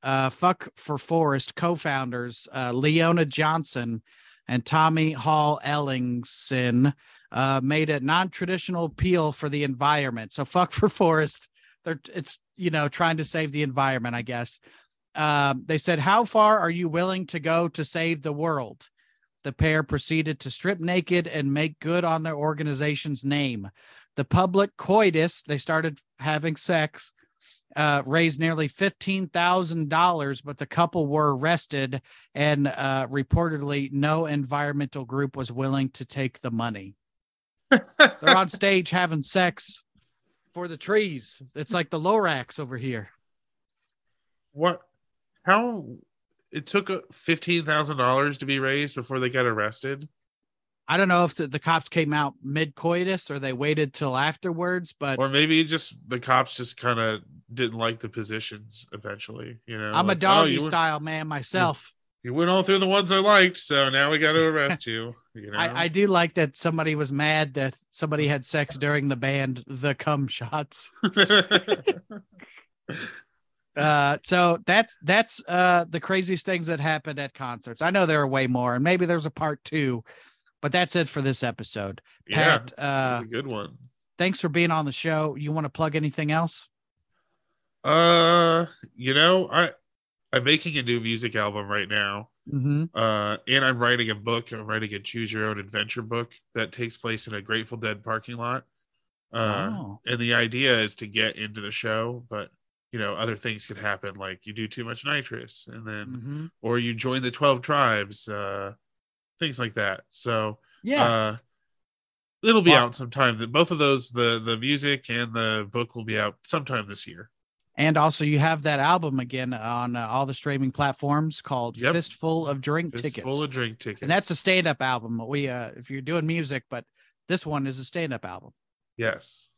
[SPEAKER 1] uh, Fuck for Forest co-founders uh, Leona Johansson and Tommy Hol Ellingsen uh, made a non-traditional appeal for the environment. So Fuck for Forest, they're it's you know trying to save the environment, I guess. Um, they said, "How far are you willing to go to save the world?" The pair proceeded to strip naked and make good on their organization's name. The public coitus, they started having sex, uh, raised nearly $15,000, but the couple were arrested and uh, reportedly no environmental group was willing to take the money. They're on stage having sex for the trees. It's like the Lorax over here.
[SPEAKER 3] What? How? It took uh, fifteen thousand dollars to be raised before they got arrested.
[SPEAKER 1] I don't know if the, the cops came out mid coitus or they waited till afterwards, but
[SPEAKER 3] or maybe just the cops just kind of didn't like the positions eventually you know
[SPEAKER 1] I'm a
[SPEAKER 3] like, oh,
[SPEAKER 1] doggy
[SPEAKER 3] you went,
[SPEAKER 1] style man myself.
[SPEAKER 3] you went all through the ones i liked so now we got to arrest you you know
[SPEAKER 1] I, I do like that somebody was mad that somebody had sex during the band The Cum Shots. Uh, so that's that's uh the craziest things that happened at concerts. I know there are way more, and maybe there's a part two, but that's it for this episode.
[SPEAKER 3] yeah
[SPEAKER 1] Pat, uh,
[SPEAKER 3] a good one
[SPEAKER 1] thanks for being on the show. You want to plug anything else?
[SPEAKER 3] uh you know i i'm making a new music album right now
[SPEAKER 1] Mm-hmm.
[SPEAKER 3] uh and i'm writing a book i'm writing a choose your own adventure book that takes place in a grateful dead parking lot uh
[SPEAKER 1] Oh.
[SPEAKER 3] and the idea is to get into the show but you know other things could happen like you do too much nitrous and then
[SPEAKER 1] Mm-hmm.
[SPEAKER 3] or you join the 12 tribes uh things like that so
[SPEAKER 1] Yeah.
[SPEAKER 3] uh it'll be
[SPEAKER 1] Well-
[SPEAKER 3] out sometime that both of those the the music and the book will be out sometime this year
[SPEAKER 1] and also, you have that album again on uh, all the streaming platforms called
[SPEAKER 3] Yep.
[SPEAKER 1] Fistful of Drink
[SPEAKER 3] It's
[SPEAKER 1] Tickets.
[SPEAKER 3] full of drink tickets
[SPEAKER 1] and that's a stand-up album. We uh if you're doing music, but this one is a stand-up album.
[SPEAKER 3] yes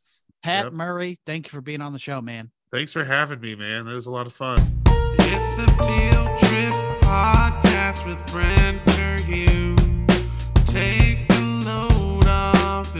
[SPEAKER 1] Pat
[SPEAKER 3] Yep.
[SPEAKER 1] Murray, thank you for being on the show, man.
[SPEAKER 3] thanks for having me man that was a lot of fun
[SPEAKER 2] It's the Field Trip Podcast with Brent Terhune. Take the load off